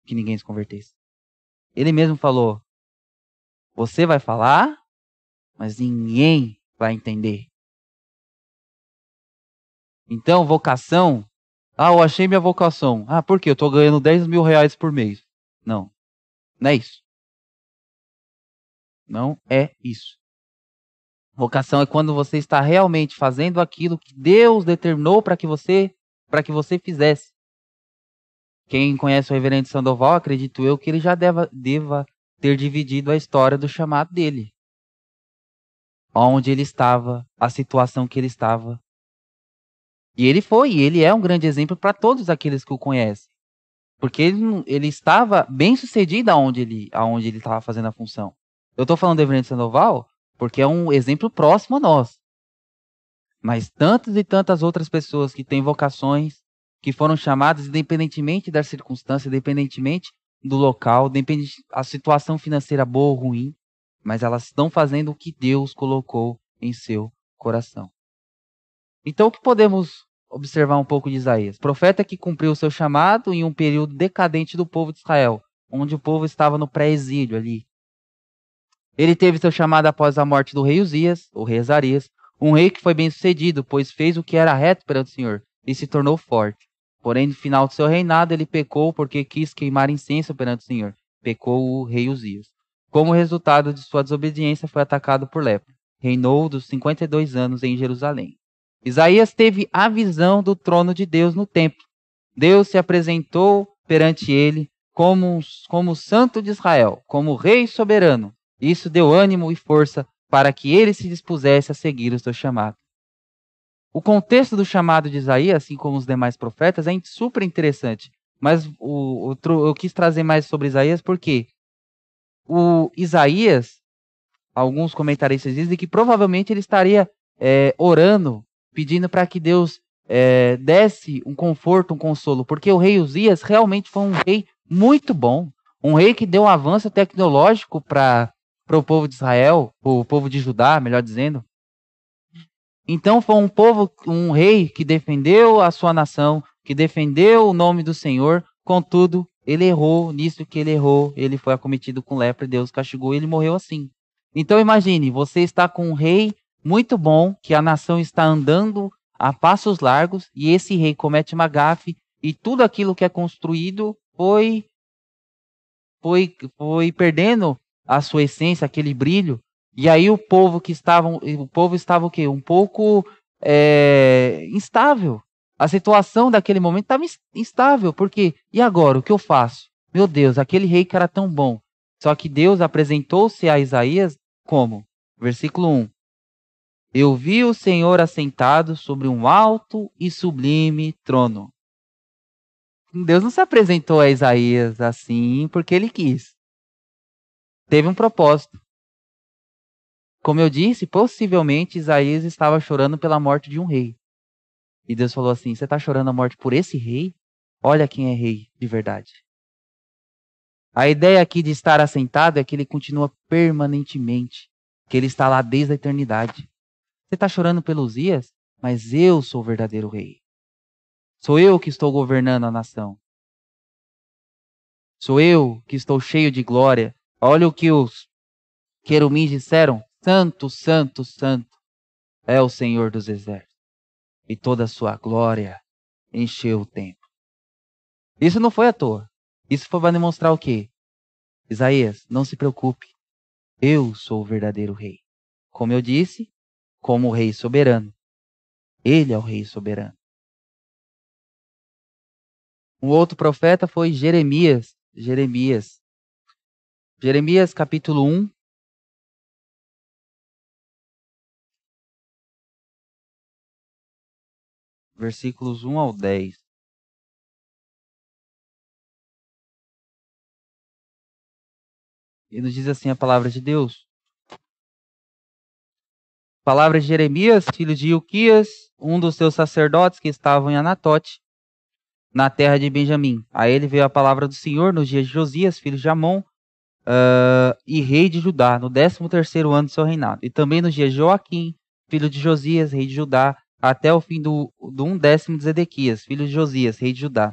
que ninguém se convertesse. Ele mesmo falou: Você vai falar, mas ninguém vai entender. Então, vocação. Ah, eu achei minha vocação. Ah, por quê? Eu estou ganhando 10 mil reais por mês. Não. Não é isso. Não é isso. Vocação é quando você está realmente fazendo aquilo que Deus determinou para que você para que você fizesse. Quem conhece o reverendo Sandoval, acredito eu que ele já deva, deva ter dividido a história do chamado dele. Onde ele estava, a situação que ele estava, e ele foi, e ele é um grande exemplo para todos aqueles que o conhecem. Porque ele, ele estava bem sucedido aonde ele aonde ele estava fazendo a função. Eu estou falando do Everett Sandoval porque é um exemplo próximo a nós. Mas tantas e tantas outras pessoas que têm vocações, que foram chamadas independentemente da circunstância, independentemente do local, independente a situação financeira boa ou ruim, mas elas estão fazendo o que Deus colocou em seu coração. Então, o que podemos observar um pouco de Isaías? Profeta que cumpriu o seu chamado em um período decadente do povo de Israel, onde o povo estava no pré-exílio ali. Ele teve seu chamado após a morte do rei Uzias, o rei Azarias, um rei que foi bem sucedido, pois fez o que era reto perante o Senhor e se tornou forte. Porém, no final do seu reinado, ele pecou porque quis queimar incenso perante o Senhor. Pecou o rei Uzias. Como resultado de sua desobediência, foi atacado por lepra. Reinou dos 52 anos em Jerusalém. Isaías teve a visão do trono de Deus no templo. Deus se apresentou perante ele como, como santo de Israel, como rei soberano. Isso deu ânimo e força para que ele se dispusesse a seguir o seu chamado. O contexto do chamado de Isaías, assim como os demais profetas, é super interessante. Mas o, o, eu quis trazer mais sobre Isaías porque o Isaías, alguns comentaristas dizem que provavelmente ele estaria é, orando pedindo para que Deus é, desse um conforto, um consolo, porque o rei Uzias realmente foi um rei muito bom, um rei que deu um avanço tecnológico para o povo de Israel, o povo de Judá, melhor dizendo. Então foi um povo, um rei que defendeu a sua nação, que defendeu o nome do Senhor, contudo, ele errou nisso que ele errou, ele foi acometido com lepra, Deus castigou, ele morreu assim. Então imagine, você está com um rei muito bom que a nação está andando a passos largos e esse rei comete uma gafe e tudo aquilo que é construído foi foi foi perdendo a sua essência, aquele brilho. E aí o povo que estava o povo estava o quê? Um pouco é, instável. A situação daquele momento estava instável, porque e agora o que eu faço? Meu Deus, aquele rei que era tão bom. Só que Deus apresentou-se a Isaías como? Versículo 1. Eu vi o Senhor assentado sobre um alto e sublime trono. Deus não se apresentou a Isaías assim porque ele quis. Teve um propósito. Como eu disse, possivelmente Isaías estava chorando pela morte de um rei. E Deus falou assim: Você está chorando a morte por esse rei? Olha quem é rei de verdade. A ideia aqui de estar assentado é que ele continua permanentemente, que ele está lá desde a eternidade. Você está chorando pelos dias, mas eu sou o verdadeiro rei. Sou eu que estou governando a nação. Sou eu que estou cheio de glória. Olha o que os querumins disseram: Santo, Santo, Santo é o Senhor dos exércitos. E toda a sua glória encheu o templo. Isso não foi à toa. Isso foi para demonstrar o quê? Isaías, não se preocupe. Eu sou o verdadeiro rei. Como eu disse, como o rei soberano. Ele é o rei soberano. Um outro profeta foi Jeremias. Jeremias. Jeremias capítulo 1. Versículos 1 ao 10. E nos diz assim a palavra de Deus: Palavras de Jeremias, filho de Ilquias, um dos seus sacerdotes que estavam em Anatote, na terra de Benjamim. A ele veio a palavra do Senhor nos dias de Josias, filho de Amon, uh, e rei de Judá, no 13 terceiro ano de seu reinado. E também nos dias de Joaquim, filho de Josias, rei de Judá, até o fim do, do um décimo de Zedequias, filho de Josias, rei de Judá.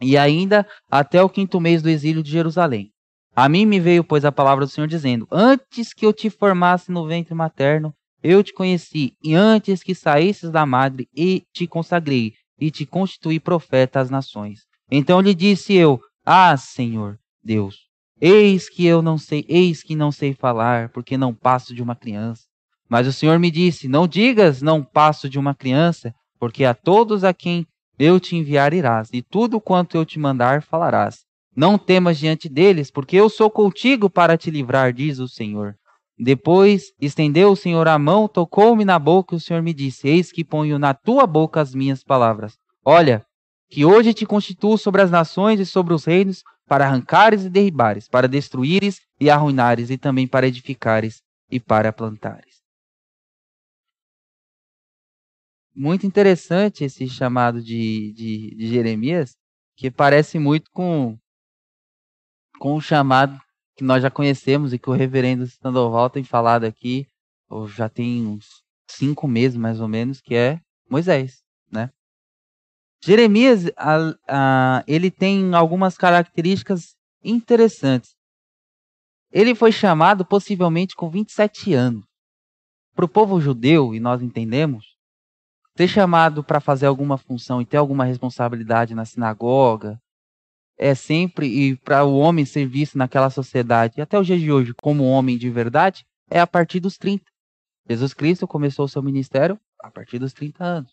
E ainda até o quinto mês do exílio de Jerusalém. A mim me veio, pois, a palavra do Senhor dizendo: Antes que eu te formasse no ventre materno, eu te conheci, e antes que saísses da madre, e te consagrei, e te constituí profeta às nações. Então lhe disse eu: Ah, Senhor Deus, eis que eu não sei, eis que não sei falar, porque não passo de uma criança. Mas o Senhor me disse: Não digas, não passo de uma criança, porque a todos a quem eu te enviar irás, e tudo quanto eu te mandar falarás. Não temas diante deles, porque eu sou contigo para te livrar, diz o Senhor. Depois estendeu o Senhor a mão, tocou-me na boca, e o Senhor me disse: Eis que ponho na tua boca as minhas palavras. Olha, que hoje te constituo sobre as nações e sobre os reinos, para arrancares e derribares, para destruíres e arruinares, e também para edificares e para plantares. muito interessante esse chamado de, de, de Jeremias, que parece muito com, com o chamado que nós já conhecemos e que o reverendo Sandoval tem falado aqui, ou já tem uns cinco meses mais ou menos, que é Moisés, né? Jeremias, a, a, ele tem algumas características interessantes. Ele foi chamado possivelmente com 27 anos. Para o povo judeu, e nós entendemos, ter chamado para fazer alguma função e ter alguma responsabilidade na sinagoga é sempre e para o homem ser visto naquela sociedade, até o dia de hoje como homem de verdade, é a partir dos 30. Jesus Cristo começou o seu ministério a partir dos 30 anos.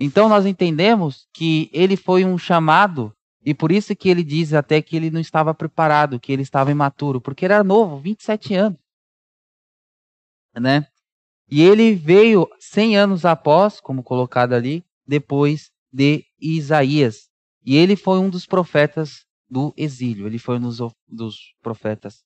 Então nós entendemos que ele foi um chamado e por isso que ele diz até que ele não estava preparado, que ele estava imaturo, porque era novo, 27 anos. Né? E ele veio 100 anos após, como colocado ali, depois de Isaías. E ele foi um dos profetas do exílio. Ele foi um dos, dos profetas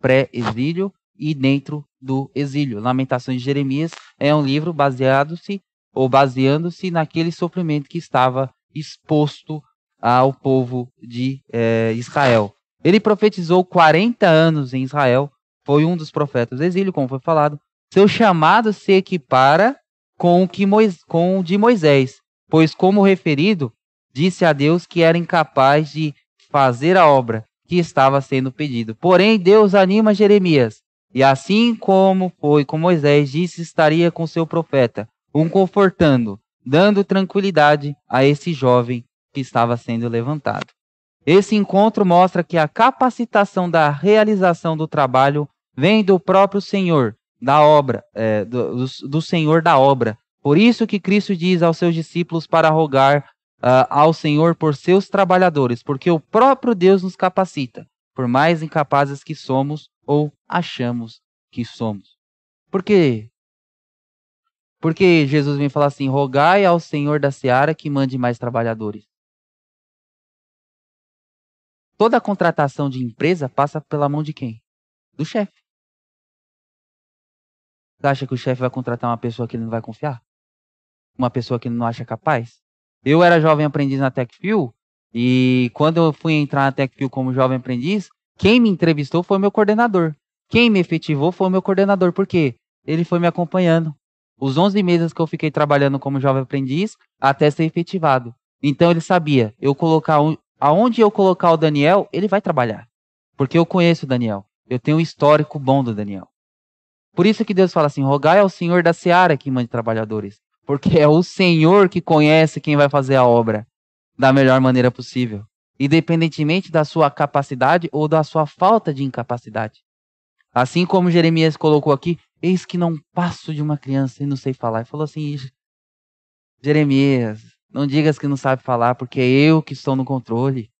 pré-exílio e dentro do exílio. Lamentações de Jeremias é um livro baseado-se ou baseando-se naquele sofrimento que estava exposto ao povo de é, Israel. Ele profetizou 40 anos em Israel, foi um dos profetas do exílio, como foi falado, seu chamado se equipara com o, que Mois, com o de Moisés, pois, como referido, disse a Deus que era incapaz de fazer a obra que estava sendo pedido. Porém, Deus anima Jeremias, e assim como foi com Moisés, disse estaria com seu profeta, um confortando, dando tranquilidade a esse jovem que estava sendo levantado. Esse encontro mostra que a capacitação da realização do trabalho vem do próprio Senhor, da obra, é, do, do, Senhor da obra. Por isso que Cristo diz aos seus discípulos para rogar uh, ao Senhor por seus trabalhadores, porque o próprio Deus nos capacita, por mais incapazes que somos ou achamos que somos. Por quê? Porque Jesus vem falar assim: rogai ao Senhor da seara que mande mais trabalhadores. Toda contratação de empresa passa pela mão de quem? Do chefe. Você acha que o chefe vai contratar uma pessoa que ele não vai confiar? Uma pessoa que ele não acha capaz? Eu era jovem aprendiz na TechFuel e quando eu fui entrar na TechFuel como jovem aprendiz, quem me entrevistou foi o meu coordenador. Quem me efetivou foi o meu coordenador, porque ele foi me acompanhando. Os 11 meses que eu fiquei trabalhando como jovem aprendiz até ser efetivado. Então ele sabia, eu colocar aonde eu colocar o Daniel, ele vai trabalhar. Porque eu conheço o Daniel. Eu tenho um histórico bom do Daniel. Por isso que Deus fala assim: rogai ao Senhor da seara que mande trabalhadores. Porque é o Senhor que conhece quem vai fazer a obra da melhor maneira possível, independentemente da sua capacidade ou da sua falta de incapacidade. Assim como Jeremias colocou aqui, eis que não passo de uma criança e não sei falar. Ele falou assim: Jeremias, não digas que não sabe falar, porque é eu que estou no controle.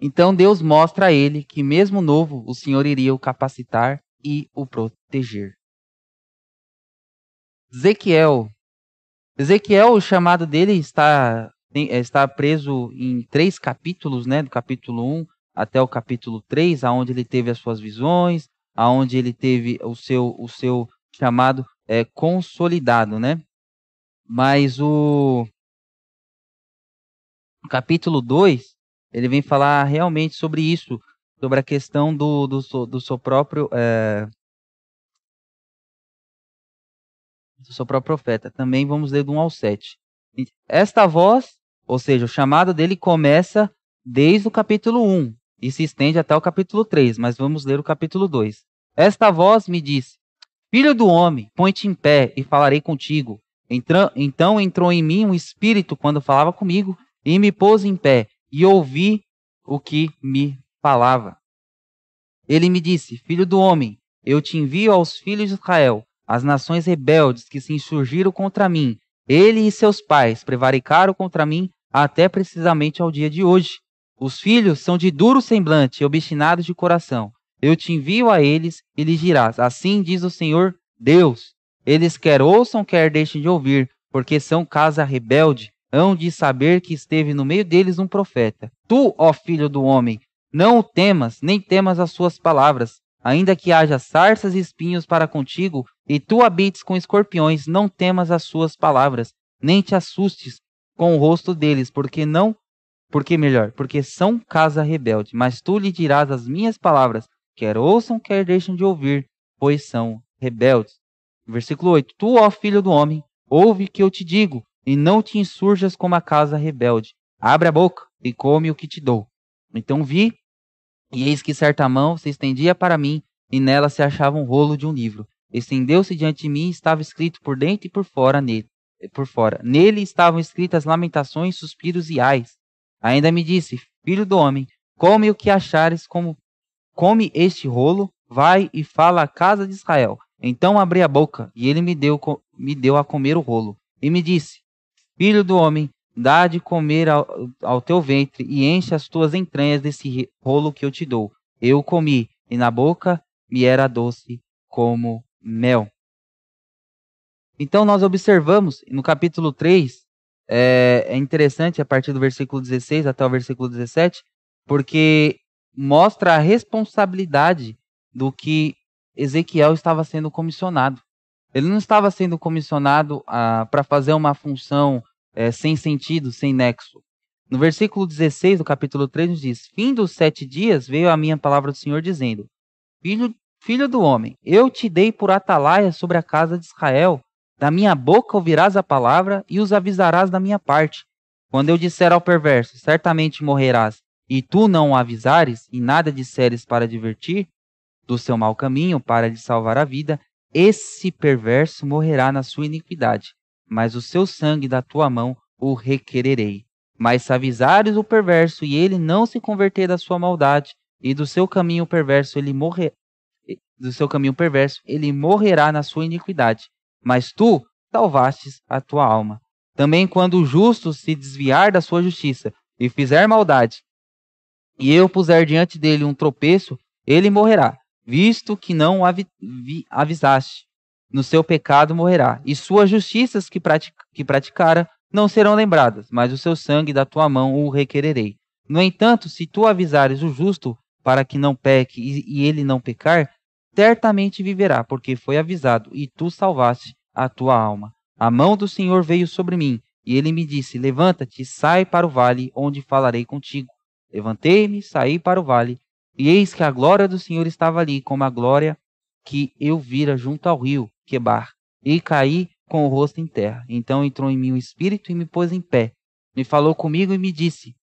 Então Deus mostra a ele que, mesmo novo, o Senhor iria o capacitar e o proteger. Ezequiel. Ezequiel, o chamado dele está, está preso em três capítulos, né? Do capítulo 1 até o capítulo 3, aonde ele teve as suas visões, aonde ele teve o seu, o seu chamado é, consolidado, né? Mas o capítulo 2 ele vem falar realmente sobre isso, sobre a questão do, do, do seu próprio é, do seu próprio profeta. Também vamos ler do 1 ao 7. Esta voz, ou seja, o chamado dele começa desde o capítulo 1 e se estende até o capítulo 3, mas vamos ler o capítulo 2. Esta voz me disse: Filho do homem, põe-te em pé e falarei contigo. Então entrou em mim um espírito quando falava comigo e me pôs em pé e ouvi o que me falava. Ele me disse: Filho do homem, eu te envio aos filhos de Israel, as nações rebeldes que se insurgiram contra mim. Ele e seus pais prevaricaram contra mim até precisamente ao dia de hoje. Os filhos são de duro semblante e obstinados de coração. Eu te envio a eles e lhes dirás: Assim diz o Senhor Deus. Eles quer ouçam, quer deixem de ouvir, porque são casa rebelde, hão de saber que esteve no meio deles um profeta. Tu, ó filho do homem, não o temas, nem temas as suas palavras, ainda que haja sarças e espinhos para contigo, e tu habites com escorpiões, não temas as suas palavras, nem te assustes com o rosto deles, porque não, porque melhor, porque são casa rebelde, mas tu lhe dirás as minhas palavras, quer ouçam, quer deixem de ouvir, pois são rebeldes. Versículo 8: Tu, ó filho do homem, ouve que eu te digo, e não te insurjas como a casa rebelde. Abre a boca e come o que te dou. Então vi, e eis que certa mão se estendia para mim, e nela se achava um rolo de um livro. Estendeu-se diante de mim e estava escrito por dentro e por fora nele. Por fora. Nele estavam escritas lamentações, suspiros e ais. Ainda me disse: Filho do homem, come o que achares, como come este rolo, vai e fala à casa de Israel. Então abri a boca, e ele me deu, me deu a comer o rolo. E me disse: Filho do homem, dá de comer ao, ao, teu ventre e enche as tuas entranhas desse rolo que eu te dou. Eu comi, e na boca me era doce como mel. Então nós observamos no capítulo 3, é, é interessante a partir do versículo 16 até o versículo 17, porque mostra a responsabilidade do que Ezequiel estava sendo comissionado. Ele não estava sendo comissionado ah, para fazer uma função é, sem sentido, sem nexo. No versículo 16 do capítulo 3 nos diz: Fim dos sete dias veio a minha palavra do Senhor dizendo: Filho, filho do homem, eu te dei por atalaia sobre a casa de Israel. Da minha boca ouvirás a palavra e os avisarás da minha parte. Quando eu disser ao perverso: Certamente morrerás, e tu não o avisares, e nada disseres para divertir do seu mau caminho, para lhe salvar a vida, esse perverso morrerá na sua iniquidade, mas o seu sangue da tua mão o requererei. Mas se avisares o perverso e ele não se converter da sua maldade e do seu caminho perverso ele morrer do seu caminho perverso ele morrerá na sua iniquidade. Mas tu salvastes a tua alma. Também quando o justo se desviar da sua justiça e fizer maldade, e eu puser diante dele um tropeço, ele morrerá visto que não avi avisaste. No seu pecado morrerá, e suas justiças que, pratic que praticara não serão lembradas, mas o seu sangue da tua mão o requererei. No entanto, se tu avisares o justo para que não peque e, e ele não pecar, certamente viverá, porque foi avisado, e tu salvaste a tua alma. A mão do Senhor veio sobre mim, e ele me disse: Levanta-te, sai para o vale, onde falarei contigo. Levantei-me, saí para o vale, e eis que a glória do Senhor estava ali, como a glória que eu vira junto ao rio Quebar, e caí com o rosto em terra. Então entrou em mim o Espírito e me pôs em pé. Me falou comigo e me disse: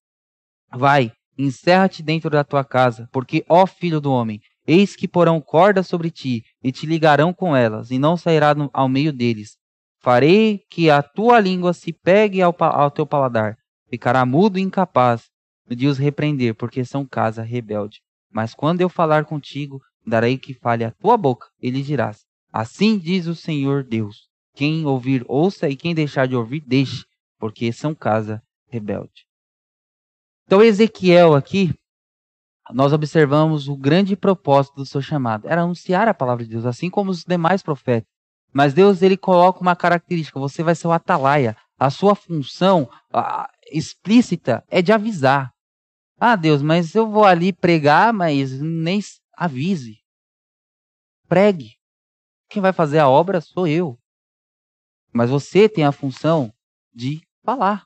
Vai, encerra-te dentro da tua casa, porque, ó filho do homem, eis que porão cordas sobre ti, e te ligarão com elas, e não sairá ao meio deles. Farei que a tua língua se pegue ao, ao teu paladar, ficará mudo e incapaz de os repreender, porque são casa rebelde. Mas quando eu falar contigo, darei que fale a tua boca, e lhe dirás: Assim diz o Senhor Deus. Quem ouvir, ouça, e quem deixar de ouvir, deixe, porque são casa rebelde. Então, Ezequiel aqui, nós observamos o grande propósito do seu chamado. Era anunciar a palavra de Deus, assim como os demais profetas. Mas Deus, ele coloca uma característica, você vai ser o atalaia. A sua função a, explícita é de avisar. Ah, Deus, mas eu vou ali pregar, mas nem avise. Pregue. Quem vai fazer a obra sou eu. Mas você tem a função de falar.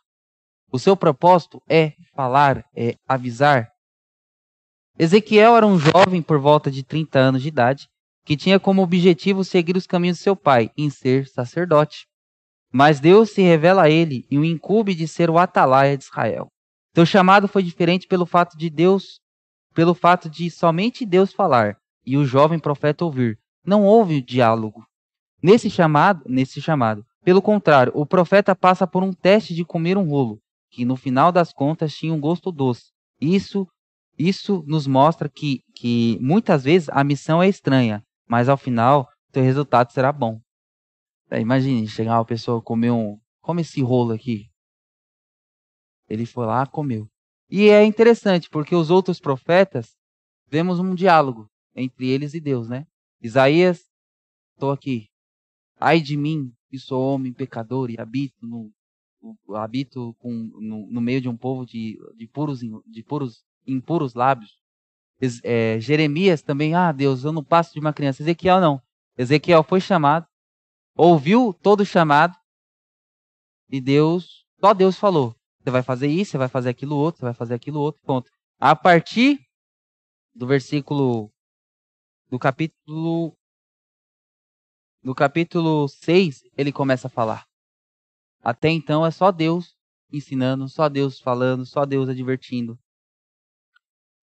O seu propósito é falar, é avisar. Ezequiel era um jovem por volta de 30 anos de idade que tinha como objetivo seguir os caminhos de seu pai em ser sacerdote. Mas Deus se revela a ele e o incube de ser o atalaia de Israel. Seu chamado foi diferente pelo fato de Deus, pelo fato de somente Deus falar e o jovem profeta ouvir. Não houve diálogo. Nesse chamado, nesse chamado, pelo contrário, o profeta passa por um teste de comer um rolo, que no final das contas tinha um gosto doce. Isso, isso nos mostra que, que muitas vezes a missão é estranha, mas ao final seu resultado será bom. É, imagine chegar uma pessoa comer um, come esse rolo aqui. Ele foi lá, comeu. E é interessante porque os outros profetas vemos um diálogo entre eles e Deus, né? Isaías, estou aqui. Ai de mim, que sou homem pecador e habito no, habito com, no, no, meio de um povo de, de puros de puros impuros lábios. É, Jeremias também, ah Deus, eu não passo de uma criança. Ezequiel não. Ezequiel foi chamado, ouviu todo o chamado e Deus, só Deus falou: você vai fazer isso, você vai fazer aquilo outro, você vai fazer aquilo outro, ponto. A partir do versículo do capítulo no capítulo 6, ele começa a falar. Até então é só Deus ensinando, só Deus falando, só Deus advertindo.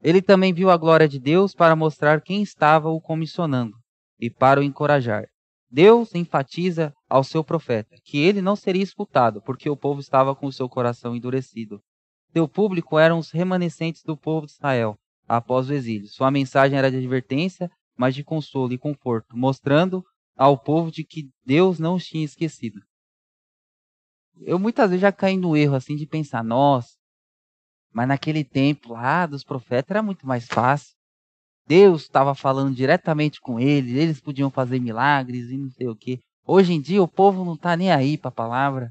Ele também viu a glória de Deus para mostrar quem estava o comissionando e para o encorajar. Deus enfatiza ao seu profeta que ele não seria escutado, porque o povo estava com o seu coração endurecido. Seu público eram os remanescentes do povo de Israel após o exílio. Sua mensagem era de advertência, mas de consolo e conforto, mostrando ao povo de que Deus não os tinha esquecido. Eu muitas vezes já caí no erro assim de pensar, nossa, mas naquele tempo lá dos profetas era muito mais fácil. Deus estava falando diretamente com eles, eles podiam fazer milagres e não sei o que. Hoje em dia o povo não está nem aí para a palavra.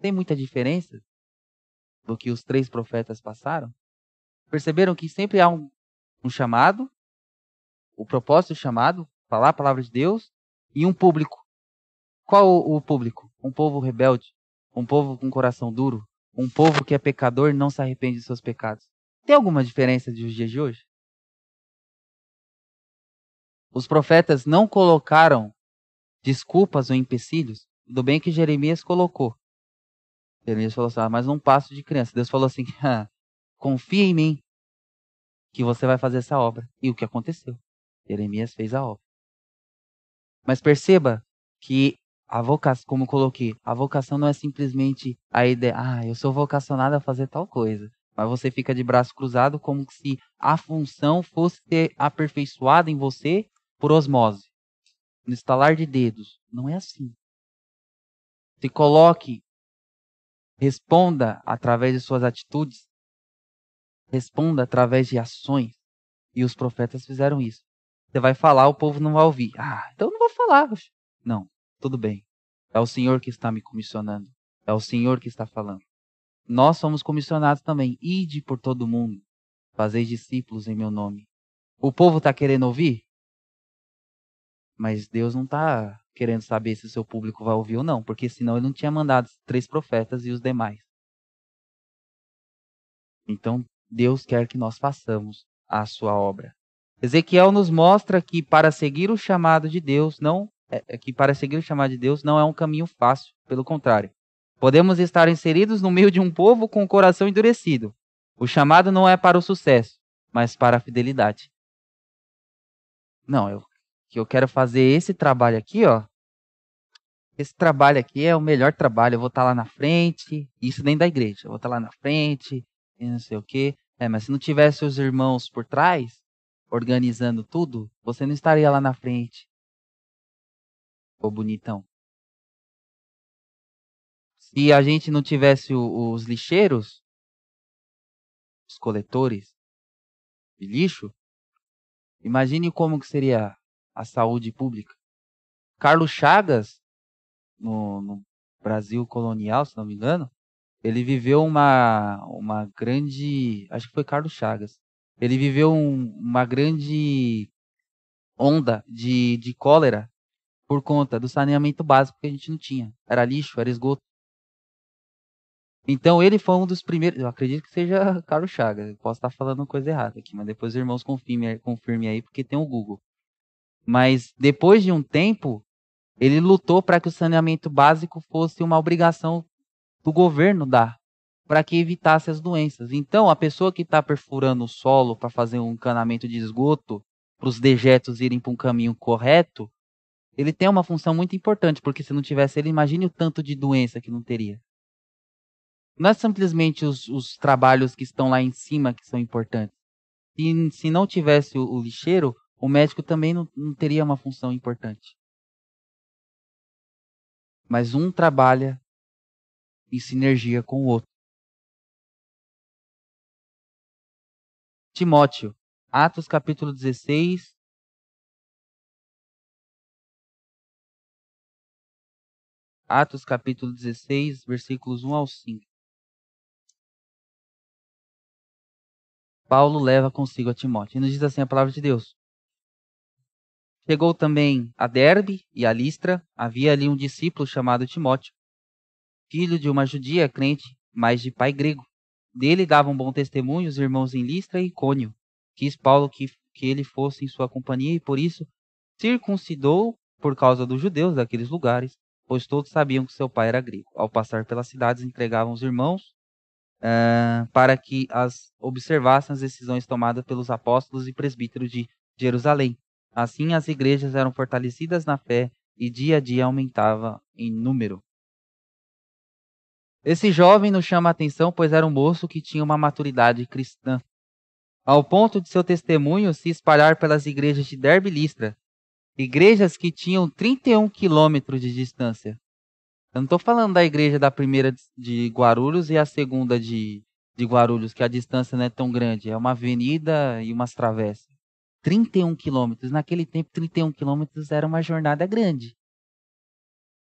Tem muita diferença do que os três profetas passaram. Perceberam que sempre há um, um chamado, o propósito do chamado, falar a palavra de Deus, e um público. Qual o, público? Um povo rebelde, um povo com coração duro, um povo que é pecador e não se arrepende de seus pecados. Tem alguma diferença dos dias de hoje? Os profetas não colocaram desculpas ou empecilhos, do bem que Jeremias colocou. Jeremias falou assim: ah, mas não passo de criança. Deus falou assim: (laughs) ah, confia em mim, que você vai fazer essa obra. E o que aconteceu? Jeremias fez a obra. Mas perceba que a vocação, como coloquei, a vocação não é simplesmente a ideia, ah, eu sou vocacionado a fazer tal coisa. Mas você fica de braço cruzado como se a função fosse ser aperfeiçoada em você por osmose. No estalar de dedos. Não é assim. Se coloque, responda através de suas atitudes, responda através de ações. E os profetas fizeram isso. Você vai falar, o povo não vai ouvir. Ah, então não vou falar. Não, tudo bem. É o Senhor que está me comissionando. É o Senhor que está falando. Nós somos comissionados também. Ide por todo mundo. Fazeis discípulos em meu nome. O povo está querendo ouvir? Mas Deus não está querendo saber se o seu público vai ouvir ou não, porque senão ele não tinha mandado três profetas e os demais. Então, Deus quer que nós façamos a sua obra. Ezequiel nos mostra que para seguir o chamado de Deus não é, é, que para seguir o chamado de Deus não é um caminho fácil, pelo contrário. Podemos estar inseridos no meio de um povo com o coração endurecido. O chamado não é para o sucesso, mas para a fidelidade. Não, eu que eu quero fazer esse trabalho aqui, ó. Esse trabalho aqui é o melhor trabalho. Eu vou estar lá na frente, isso dentro da igreja. Eu vou estar lá na frente, e não sei o quê. É, mas se não tivesse os irmãos por trás, organizando tudo, você não estaria lá na frente. Ô bonitão. Se a gente não tivesse os lixeiros, os coletores de lixo, imagine como que seria a saúde pública. Carlos Chagas, no, no Brasil colonial, se não me engano, ele viveu uma, uma grande. Acho que foi Carlos Chagas ele viveu um, uma grande onda de, de cólera por conta do saneamento básico que a gente não tinha. Era lixo, era esgoto. Então ele foi um dos primeiros. Eu acredito que seja Carlos Chagas. Posso estar falando coisa errada aqui, mas depois os irmãos confirmem, confirmem aí, porque tem o Google. Mas depois de um tempo, ele lutou para que o saneamento básico fosse uma obrigação do governo dar, para que evitasse as doenças. Então, a pessoa que está perfurando o solo para fazer um encanamento de esgoto, para os dejetos irem para um caminho correto, ele tem uma função muito importante, porque se não tivesse ele, imagine o tanto de doença que não teria. Não é simplesmente os, os trabalhos que estão lá em cima que são importantes. Se, se não tivesse o, o lixeiro, o médico também não, não teria uma função importante. Mas um trabalha em sinergia com o outro. Timóteo, Atos capítulo 16, Atos capítulo 16, versículos 1 ao 5. Paulo leva consigo a Timóteo. E nos diz assim a palavra de Deus. Chegou também a Derbe e a Listra. Havia ali um discípulo chamado Timóteo, filho de uma judia crente, mas de pai grego. Dele davam bom testemunho os irmãos em Listra e Cônio. Quis Paulo que, que ele fosse em sua companhia e por isso circuncidou por causa dos judeus daqueles lugares pois todos sabiam que seu pai era grego. Ao passar pelas cidades, entregavam os irmãos uh, para que as observassem as decisões tomadas pelos apóstolos e presbíteros de Jerusalém. Assim, as igrejas eram fortalecidas na fé e dia a dia aumentava em número. Esse jovem nos chama a atenção, pois era um moço que tinha uma maturidade cristã, ao ponto de seu testemunho se espalhar pelas igrejas de Derbe Listra, igrejas que tinham 31 quilômetros de distância. Eu não estou falando da igreja da primeira de Guarulhos e a segunda de, de Guarulhos, que a distância não é tão grande. É uma avenida e umas travessas. 31 quilômetros. Naquele tempo, 31 quilômetros era uma jornada grande.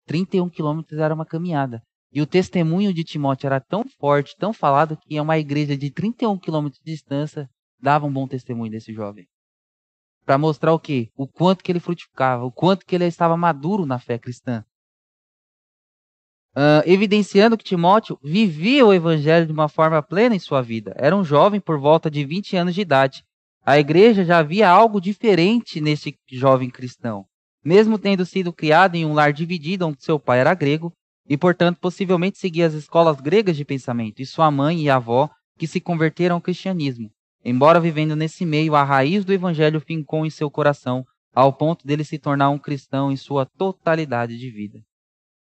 31 quilômetros era uma caminhada. E o testemunho de Timóteo era tão forte, tão falado, que uma igreja de 31 quilômetros de distância dava um bom testemunho desse jovem para mostrar o quê? O quanto que ele frutificava, o quanto que ele estava maduro na fé cristã. Uh, evidenciando que Timóteo vivia o evangelho de uma forma plena em sua vida. Era um jovem por volta de 20 anos de idade. A igreja já via algo diferente nesse jovem cristão. Mesmo tendo sido criado em um lar dividido onde seu pai era grego, e portanto possivelmente seguia as escolas gregas de pensamento, e sua mãe e avó que se converteram ao cristianismo. Embora vivendo nesse meio, a raiz do evangelho fincou em seu coração, ao ponto dele se tornar um cristão em sua totalidade de vida.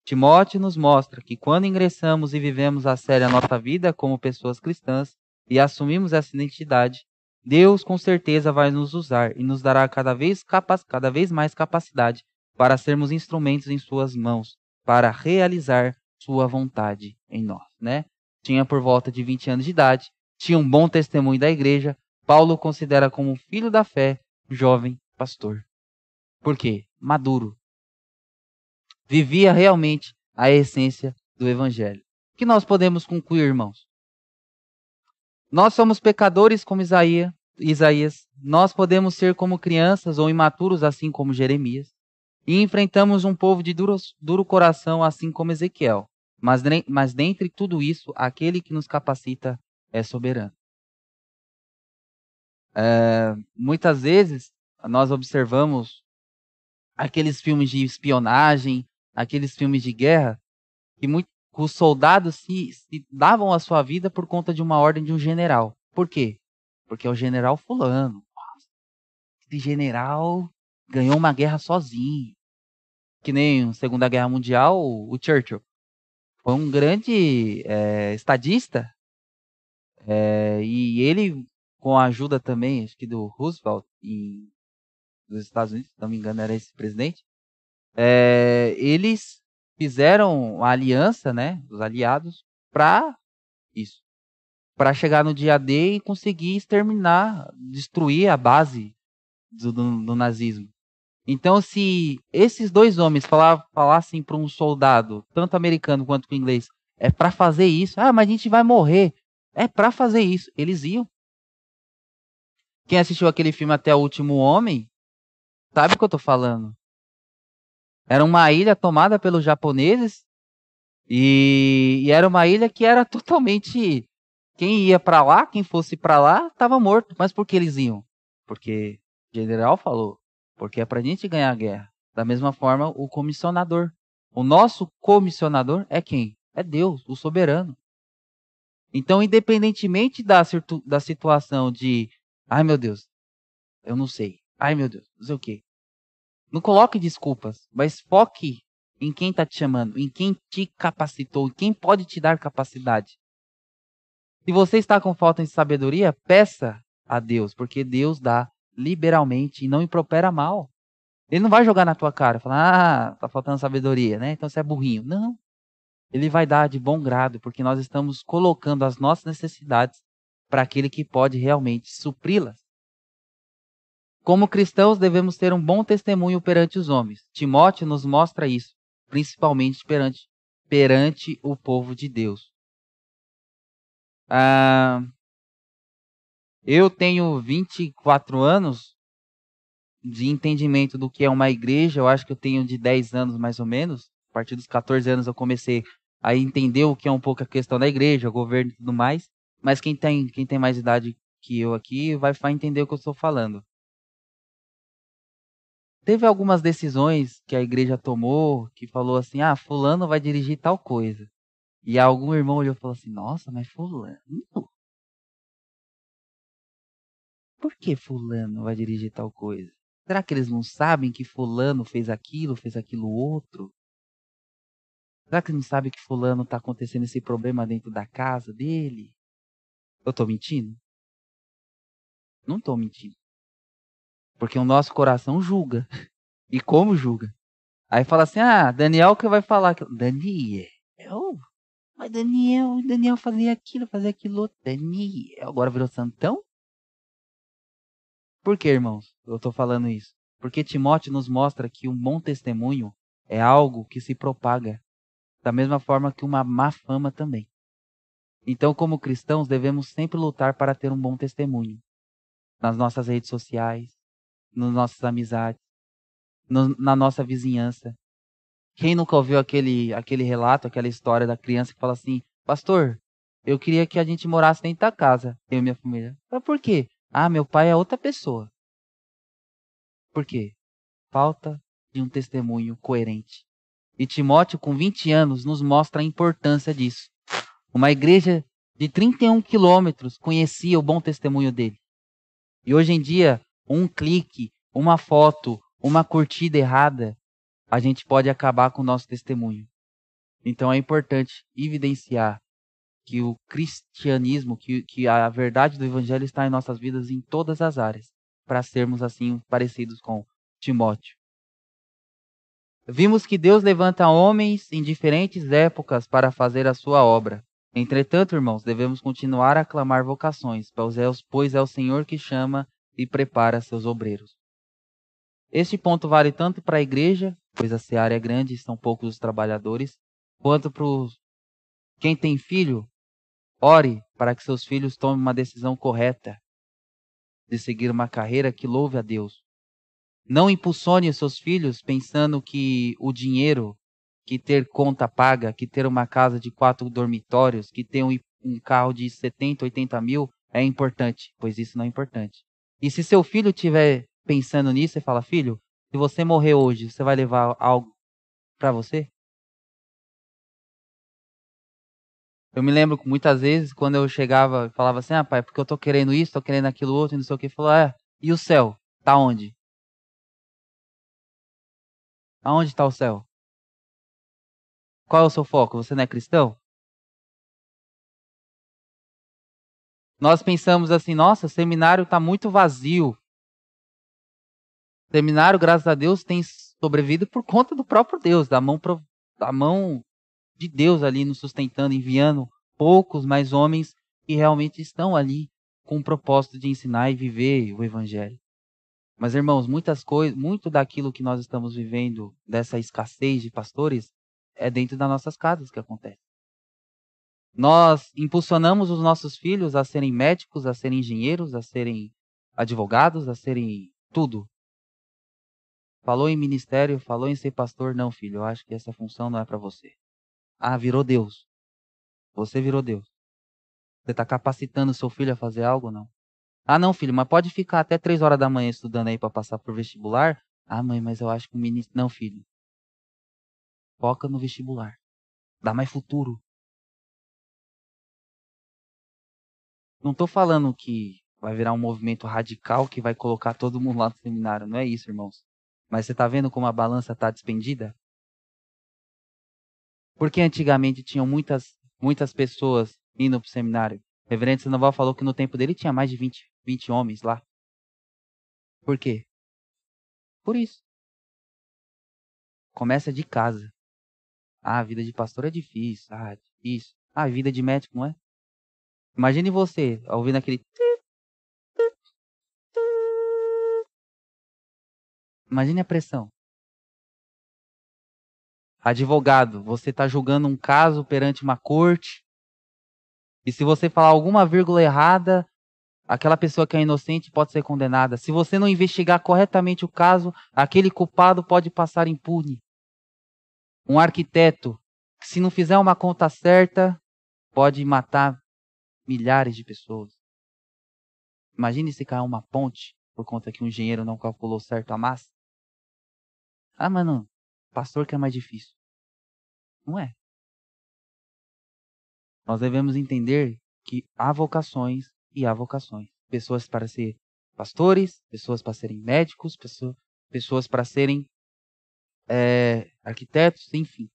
Timóteo nos mostra que quando ingressamos e vivemos a sério a nossa vida como pessoas cristãs e assumimos essa identidade, Deus com certeza vai nos usar e nos dará cada vez, cada vez mais capacidade para sermos instrumentos em suas mãos, para realizar sua vontade em nós, né? Tinha por volta de 20 anos de idade, tinha um bom testemunho da igreja, Paulo considera como filho da fé, jovem pastor. Por quê? Maduro. Vivia realmente a essência do evangelho. O que nós podemos concluir, irmãos? Nós somos pecadores como Isaías, Isaías. Nós podemos ser como crianças ou imaturos, assim como Jeremias. E enfrentamos um povo de duro, duro coração, assim como Ezequiel. Mas, mas dentre tudo isso, aquele que nos capacita é soberano. É, muitas vezes nós observamos aqueles filmes de espionagem, aqueles filmes de guerra, que muito, os soldados se, se davam a sua vida por conta de uma ordem de um general. Por quê? Porque é o general fulano. Esse general ganhou uma guerra sozinho. Que nem a Segunda Guerra Mundial, o Churchill. Foi um grande é, estadista é, e ele, com a ajuda também, acho que do Roosevelt, dos Estados Unidos, se não me engano, era esse presidente, é, eles fizeram uma aliança, né, os aliados, para isso. Para chegar no dia D e conseguir exterminar, destruir a base do, do, do nazismo. Então, se esses dois homens falassem para um soldado, tanto americano quanto inglês, é para fazer isso, ah, mas a gente vai morrer. É para fazer isso. Eles iam. Quem assistiu aquele filme Até o Último Homem, sabe o que eu tô falando. Era uma ilha tomada pelos japoneses E, e era uma ilha que era totalmente quem ia para lá, quem fosse para lá, estava morto. Mas por que eles iam? Porque o general falou, porque é para a gente ganhar a guerra. Da mesma forma, o comissionador. O nosso comissionador é quem? É Deus, o soberano. Então, independentemente da, da situação de, ai meu Deus, eu não sei, ai meu Deus, não sei o quê. Não coloque desculpas, mas foque em quem está te chamando, em quem te capacitou, em quem pode te dar capacidade. Se você está com falta de sabedoria, peça a Deus, porque Deus dá liberalmente e não impropera mal. Ele não vai jogar na tua cara, falar, ah, tá faltando sabedoria, né? Então você é burrinho. Não. Ele vai dar de bom grado, porque nós estamos colocando as nossas necessidades para aquele que pode realmente supri-las. Como cristãos, devemos ter um bom testemunho perante os homens. Timóteo nos mostra isso, principalmente perante, perante o povo de Deus. Ah, eu tenho 24 anos de entendimento do que é uma igreja, eu acho que eu tenho de 10 anos mais ou menos. A partir dos 14 anos eu comecei a entender o que é um pouco a questão da igreja, o governo e tudo mais. Mas quem tem, quem tem mais idade que eu aqui vai entender o que eu estou falando. Teve algumas decisões que a igreja tomou que falou assim: ah, Fulano vai dirigir tal coisa. E algum irmão olhou e falou assim: nossa, mas Fulano. Por que Fulano vai dirigir tal coisa? Será que eles não sabem que fulano fez aquilo, fez aquilo outro? Será que não sabe que fulano está acontecendo esse problema dentro da casa dele? Eu estou mentindo? Não estou mentindo. Porque o nosso coração julga. (laughs) E como julga? Aí fala assim: ah, Daniel que vai falar. Daniel? Mas Daniel, Daniel fazia aquilo, fazia aquilo outro. Daniel, agora virou santão? Por que, irmãos, eu estou falando isso? Porque Timóteo nos mostra que um bom testemunho é algo que se propaga, da mesma forma que uma má fama também. Então, como cristãos, devemos sempre lutar para ter um bom testemunho nas nossas redes sociais, nas nossas amizades, no, na nossa vizinhança. Quem nunca ouviu aquele, aquele relato, aquela história da criança que fala assim: Pastor, eu queria que a gente morasse dentro da casa, eu e minha família. Mas por quê? Ah, meu pai é outra pessoa. Por quê? Falta de um testemunho coerente. E Timóteo, com 20 anos, nos mostra a importância disso. Uma igreja de 31 quilômetros conhecia o bom testemunho dele. E hoje em dia, um clique, uma foto, uma curtida errada, a gente pode acabar com o nosso testemunho. Então é importante evidenciar que o cristianismo, que, que a verdade do evangelho está em nossas vidas em todas as áreas, para sermos assim parecidos com Timóteo. Vimos que Deus levanta homens em diferentes épocas para fazer a sua obra. Entretanto, irmãos, devemos continuar a clamar vocações, pois é o Senhor que chama e prepara seus obreiros. Este ponto vale tanto para a igreja, pois a seara é grande e são poucos os trabalhadores, quanto para quem tem filho, Ore para que seus filhos tomem uma decisão correta de seguir uma carreira que louve a Deus. Não impulsione seus filhos pensando que o dinheiro, que ter conta paga, que ter uma casa de quatro dormitórios, que ter um, um carro de 70, 80 mil é importante, pois isso não é importante. E se seu filho estiver pensando nisso, você fala, filho, se você morrer hoje, você vai levar algo para você? Eu me lembro muitas vezes, quando eu chegava e falava assim, ah, pai, porque eu tô querendo isso, tô querendo aquilo outro, e não sei o que, falou, é, e o céu? Tá onde? Aonde está o céu? Qual é o seu foco? Você não é cristão? Nós pensamos assim, nossa, seminário está muito vazio. Seminário, graças a Deus, tem sobrevivido por conta do próprio Deus, da mão, da mão de Deus ali nos sustentando, enviando poucos, mais homens que realmente estão ali com o propósito de ensinar e viver o evangelho. Mas irmãos, muitas coisas, muito daquilo que nós estamos vivendo dessa escassez de pastores é dentro das nossas casas que acontece. Nós impulsionamos os nossos filhos a serem médicos, a serem engenheiros, a serem advogados, a serem tudo. Falou em ministério, falou em ser pastor, não, filho, eu acho que essa função não é para você. Ah, virou Deus. Você virou Deus. Você está capacitando seu filho a fazer algo ou não? Ah, não, filho, mas pode ficar até três horas da manhã estudando aí para passar por vestibular? Ah, mãe, mas eu acho que o ministro. Não, filho. Foca no vestibular. Dá mais futuro. Não estou falando que vai virar um movimento radical que vai colocar todo mundo lá no seminário. Não é isso, irmãos. Mas você está vendo como a balança está despendida? Porque antigamente tinham muitas, muitas pessoas indo para o seminário. O reverendo Sandoval falou que no tempo dele tinha mais de 20, 20 homens lá. Por quê? Por isso. Começa de casa. Ah, a vida de pastor é difícil. Ah, difícil. Ah, a vida de médico não é? Imagine você ouvindo aquele. Imagine a pressão. Advogado, você está julgando um caso perante uma corte. E se você falar alguma vírgula errada, aquela pessoa que é inocente pode ser condenada. Se você não investigar corretamente o caso, aquele culpado pode passar impune. Um arquiteto, que se não fizer uma conta certa, pode matar milhares de pessoas. Imagine se cair uma ponte por conta que um engenheiro não calculou certo a massa. Ah, mano, pastor que é mais difícil. Não é. Nós devemos entender que há vocações e há vocações. Pessoas para ser pastores, pessoas para serem médicos, pessoas, para serem é, arquitetos, enfim.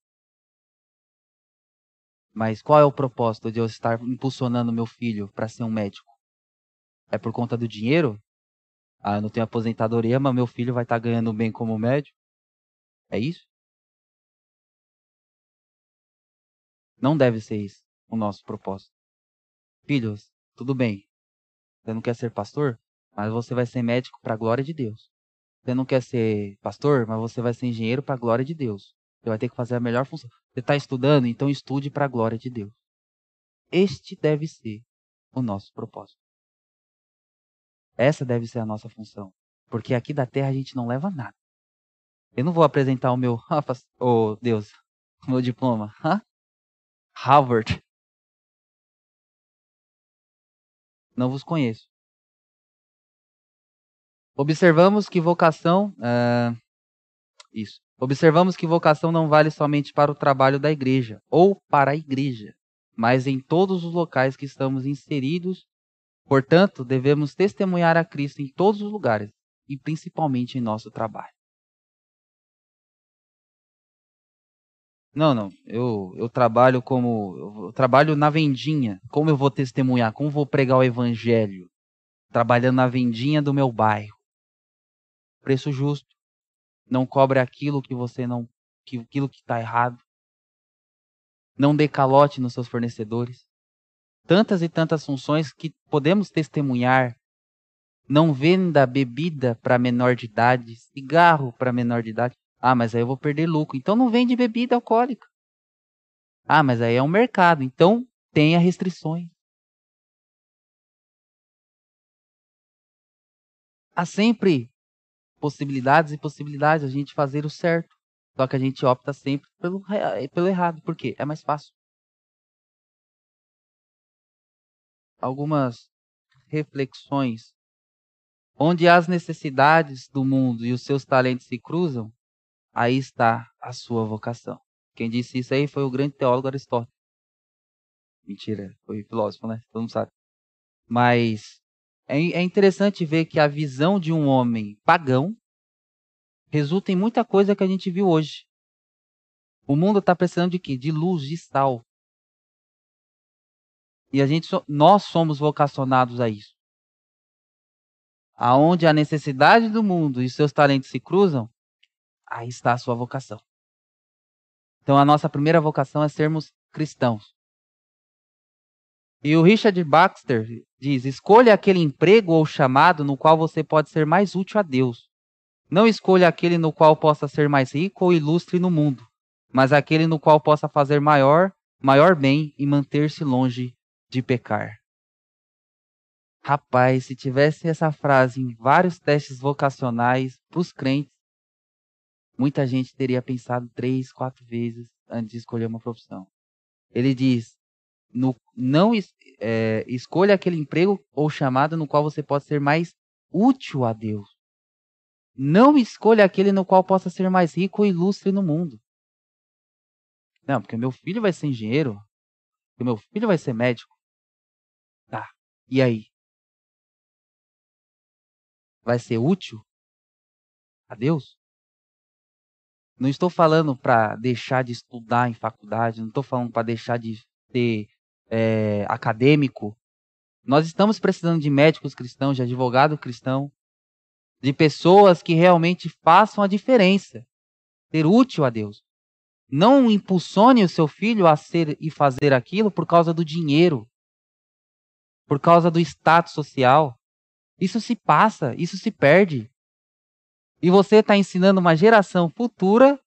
Mas qual é o propósito de eu estar impulsionando meu filho para ser um médico? É por conta do dinheiro? Ah, eu não tenho aposentadoria, mas meu filho vai estar ganhando bem como médico? É isso? Não deve ser isso o nosso propósito. Filhos, tudo bem. Você não quer ser pastor, mas você vai ser médico para a glória de Deus. Você não quer ser pastor, mas você vai ser engenheiro para a glória de Deus. Você vai ter que fazer a melhor função. Você está estudando, então estude para a glória de Deus. Este deve ser o nosso propósito. Essa deve ser a nossa função. Porque aqui da terra a gente não leva nada. Eu não vou apresentar o meu. (laughs) Oh, Deus. O (laughs) meu diploma. Harvard. Não vos conheço. Observamos que vocação. Uh, isso. Observamos que vocação não vale somente para o trabalho da igreja ou para a igreja, mas em todos os locais que estamos inseridos. Portanto, devemos testemunhar a Cristo em todos os lugares e principalmente em nosso trabalho. Não, não. Eu, eu trabalho como. Eu trabalho na vendinha. Como eu vou testemunhar? Como vou pregar o evangelho? Trabalhando na vendinha do meu bairro. Preço justo não cobre aquilo que você não, que, aquilo que está errado. Não dê calote nos seus fornecedores. Tantas e tantas funções que podemos testemunhar. Não venda bebida para menor de idade, cigarro para menor de idade. Ah, mas aí eu vou perder lucro. Então não vende bebida alcoólica. Ah, mas aí é um mercado. Então tenha restrições. Há sempre possibilidades e possibilidades a gente fazer o certo. Só que a gente opta sempre pelo, pelo errado. Por quê? É mais fácil. Algumas reflexões. Onde as necessidades do mundo e os seus talentos se cruzam, aí está a sua vocação. Quem disse isso aí foi o grande teólogo Aristóteles. Mentira, foi filósofo, né? Todo mundo sabe. Mas é, é interessante ver que a visão de um homem pagão resulta em muita coisa que a gente viu hoje. O mundo está precisando de quê? De luz, de sal. E a gente, nós somos vocacionados a isso. Aonde a necessidade do mundo e seus talentos se cruzam, aí está a sua vocação. Então a nossa primeira vocação é sermos cristãos. E o Richard Baxter diz: escolha aquele emprego ou chamado no qual você pode ser mais útil a Deus. Não escolha aquele no qual possa ser mais rico ou ilustre no mundo, mas aquele no qual possa fazer maior, maior bem e manter-se longe de pecar. Rapaz, se tivesse essa frase em vários testes vocacionais para os crentes, muita gente teria pensado três, quatro vezes antes de escolher uma profissão. Ele diz: no, não é, escolha aquele emprego ou chamado no qual você pode ser mais útil a Deus. Não escolha aquele no qual possa ser mais rico ou ilustre no mundo. Não, porque meu filho vai ser engenheiro, porque meu filho vai ser médico. Tá. E aí? Vai ser útil a Deus? Não estou falando para deixar de estudar em faculdade, não estou falando para deixar de ser é, acadêmico. Nós estamos precisando de médicos cristãos, de advogado cristão, de pessoas que realmente façam a diferença, ser útil a Deus. Não impulsione o seu filho a ser e fazer aquilo por causa do dinheiro, por causa do status social. Isso se passa, isso se perde. E você está ensinando uma geração futura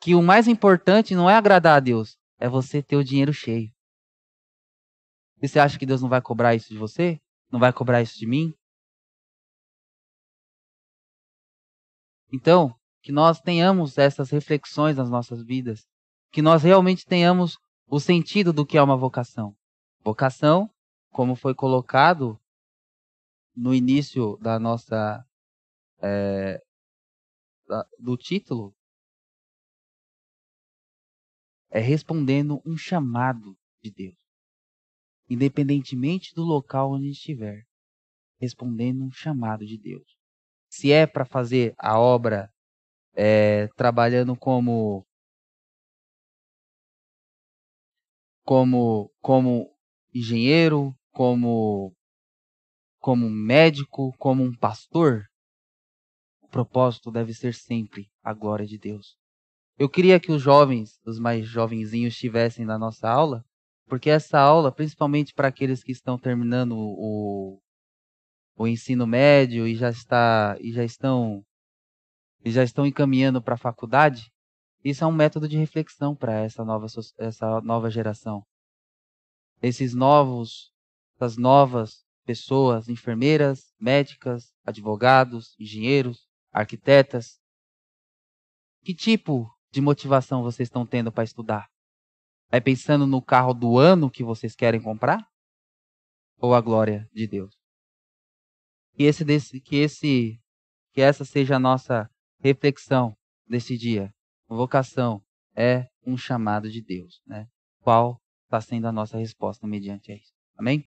que o mais importante não é agradar a Deus, é você ter o dinheiro cheio. E você acha que Deus não vai cobrar isso de você? Não vai cobrar isso de mim? Então, que nós tenhamos essas reflexões nas nossas vidas, que nós realmente tenhamos o sentido do que é uma vocação. Vocação, como foi colocado no início da nossa é, do título é respondendo um chamado de Deus. Independentemente do local onde estiver, respondendo um chamado de Deus. Se é para fazer a obra é, trabalhando como como como engenheiro, como como médico, como um pastor, propósito deve ser sempre a glória de Deus. Eu queria que os jovens, os mais jovenzinhos, estivessem na nossa aula, porque essa aula, principalmente para aqueles que estão terminando o, o ensino médio e já está e já estão e já estão encaminhando para a faculdade, isso é um método de reflexão para essa nova essa nova geração. Esses novos, essas novas pessoas, enfermeiras, médicas, advogados, engenheiros, arquitetas. Que tipo de motivação vocês estão tendo para estudar? É pensando no carro do ano que vocês querem comprar? Ou a glória de Deus? Que esse, que esse, que essa seja a nossa reflexão desse dia. Vocação é um chamado de Deus, né? Qual está sendo a nossa resposta mediante isso? Amém?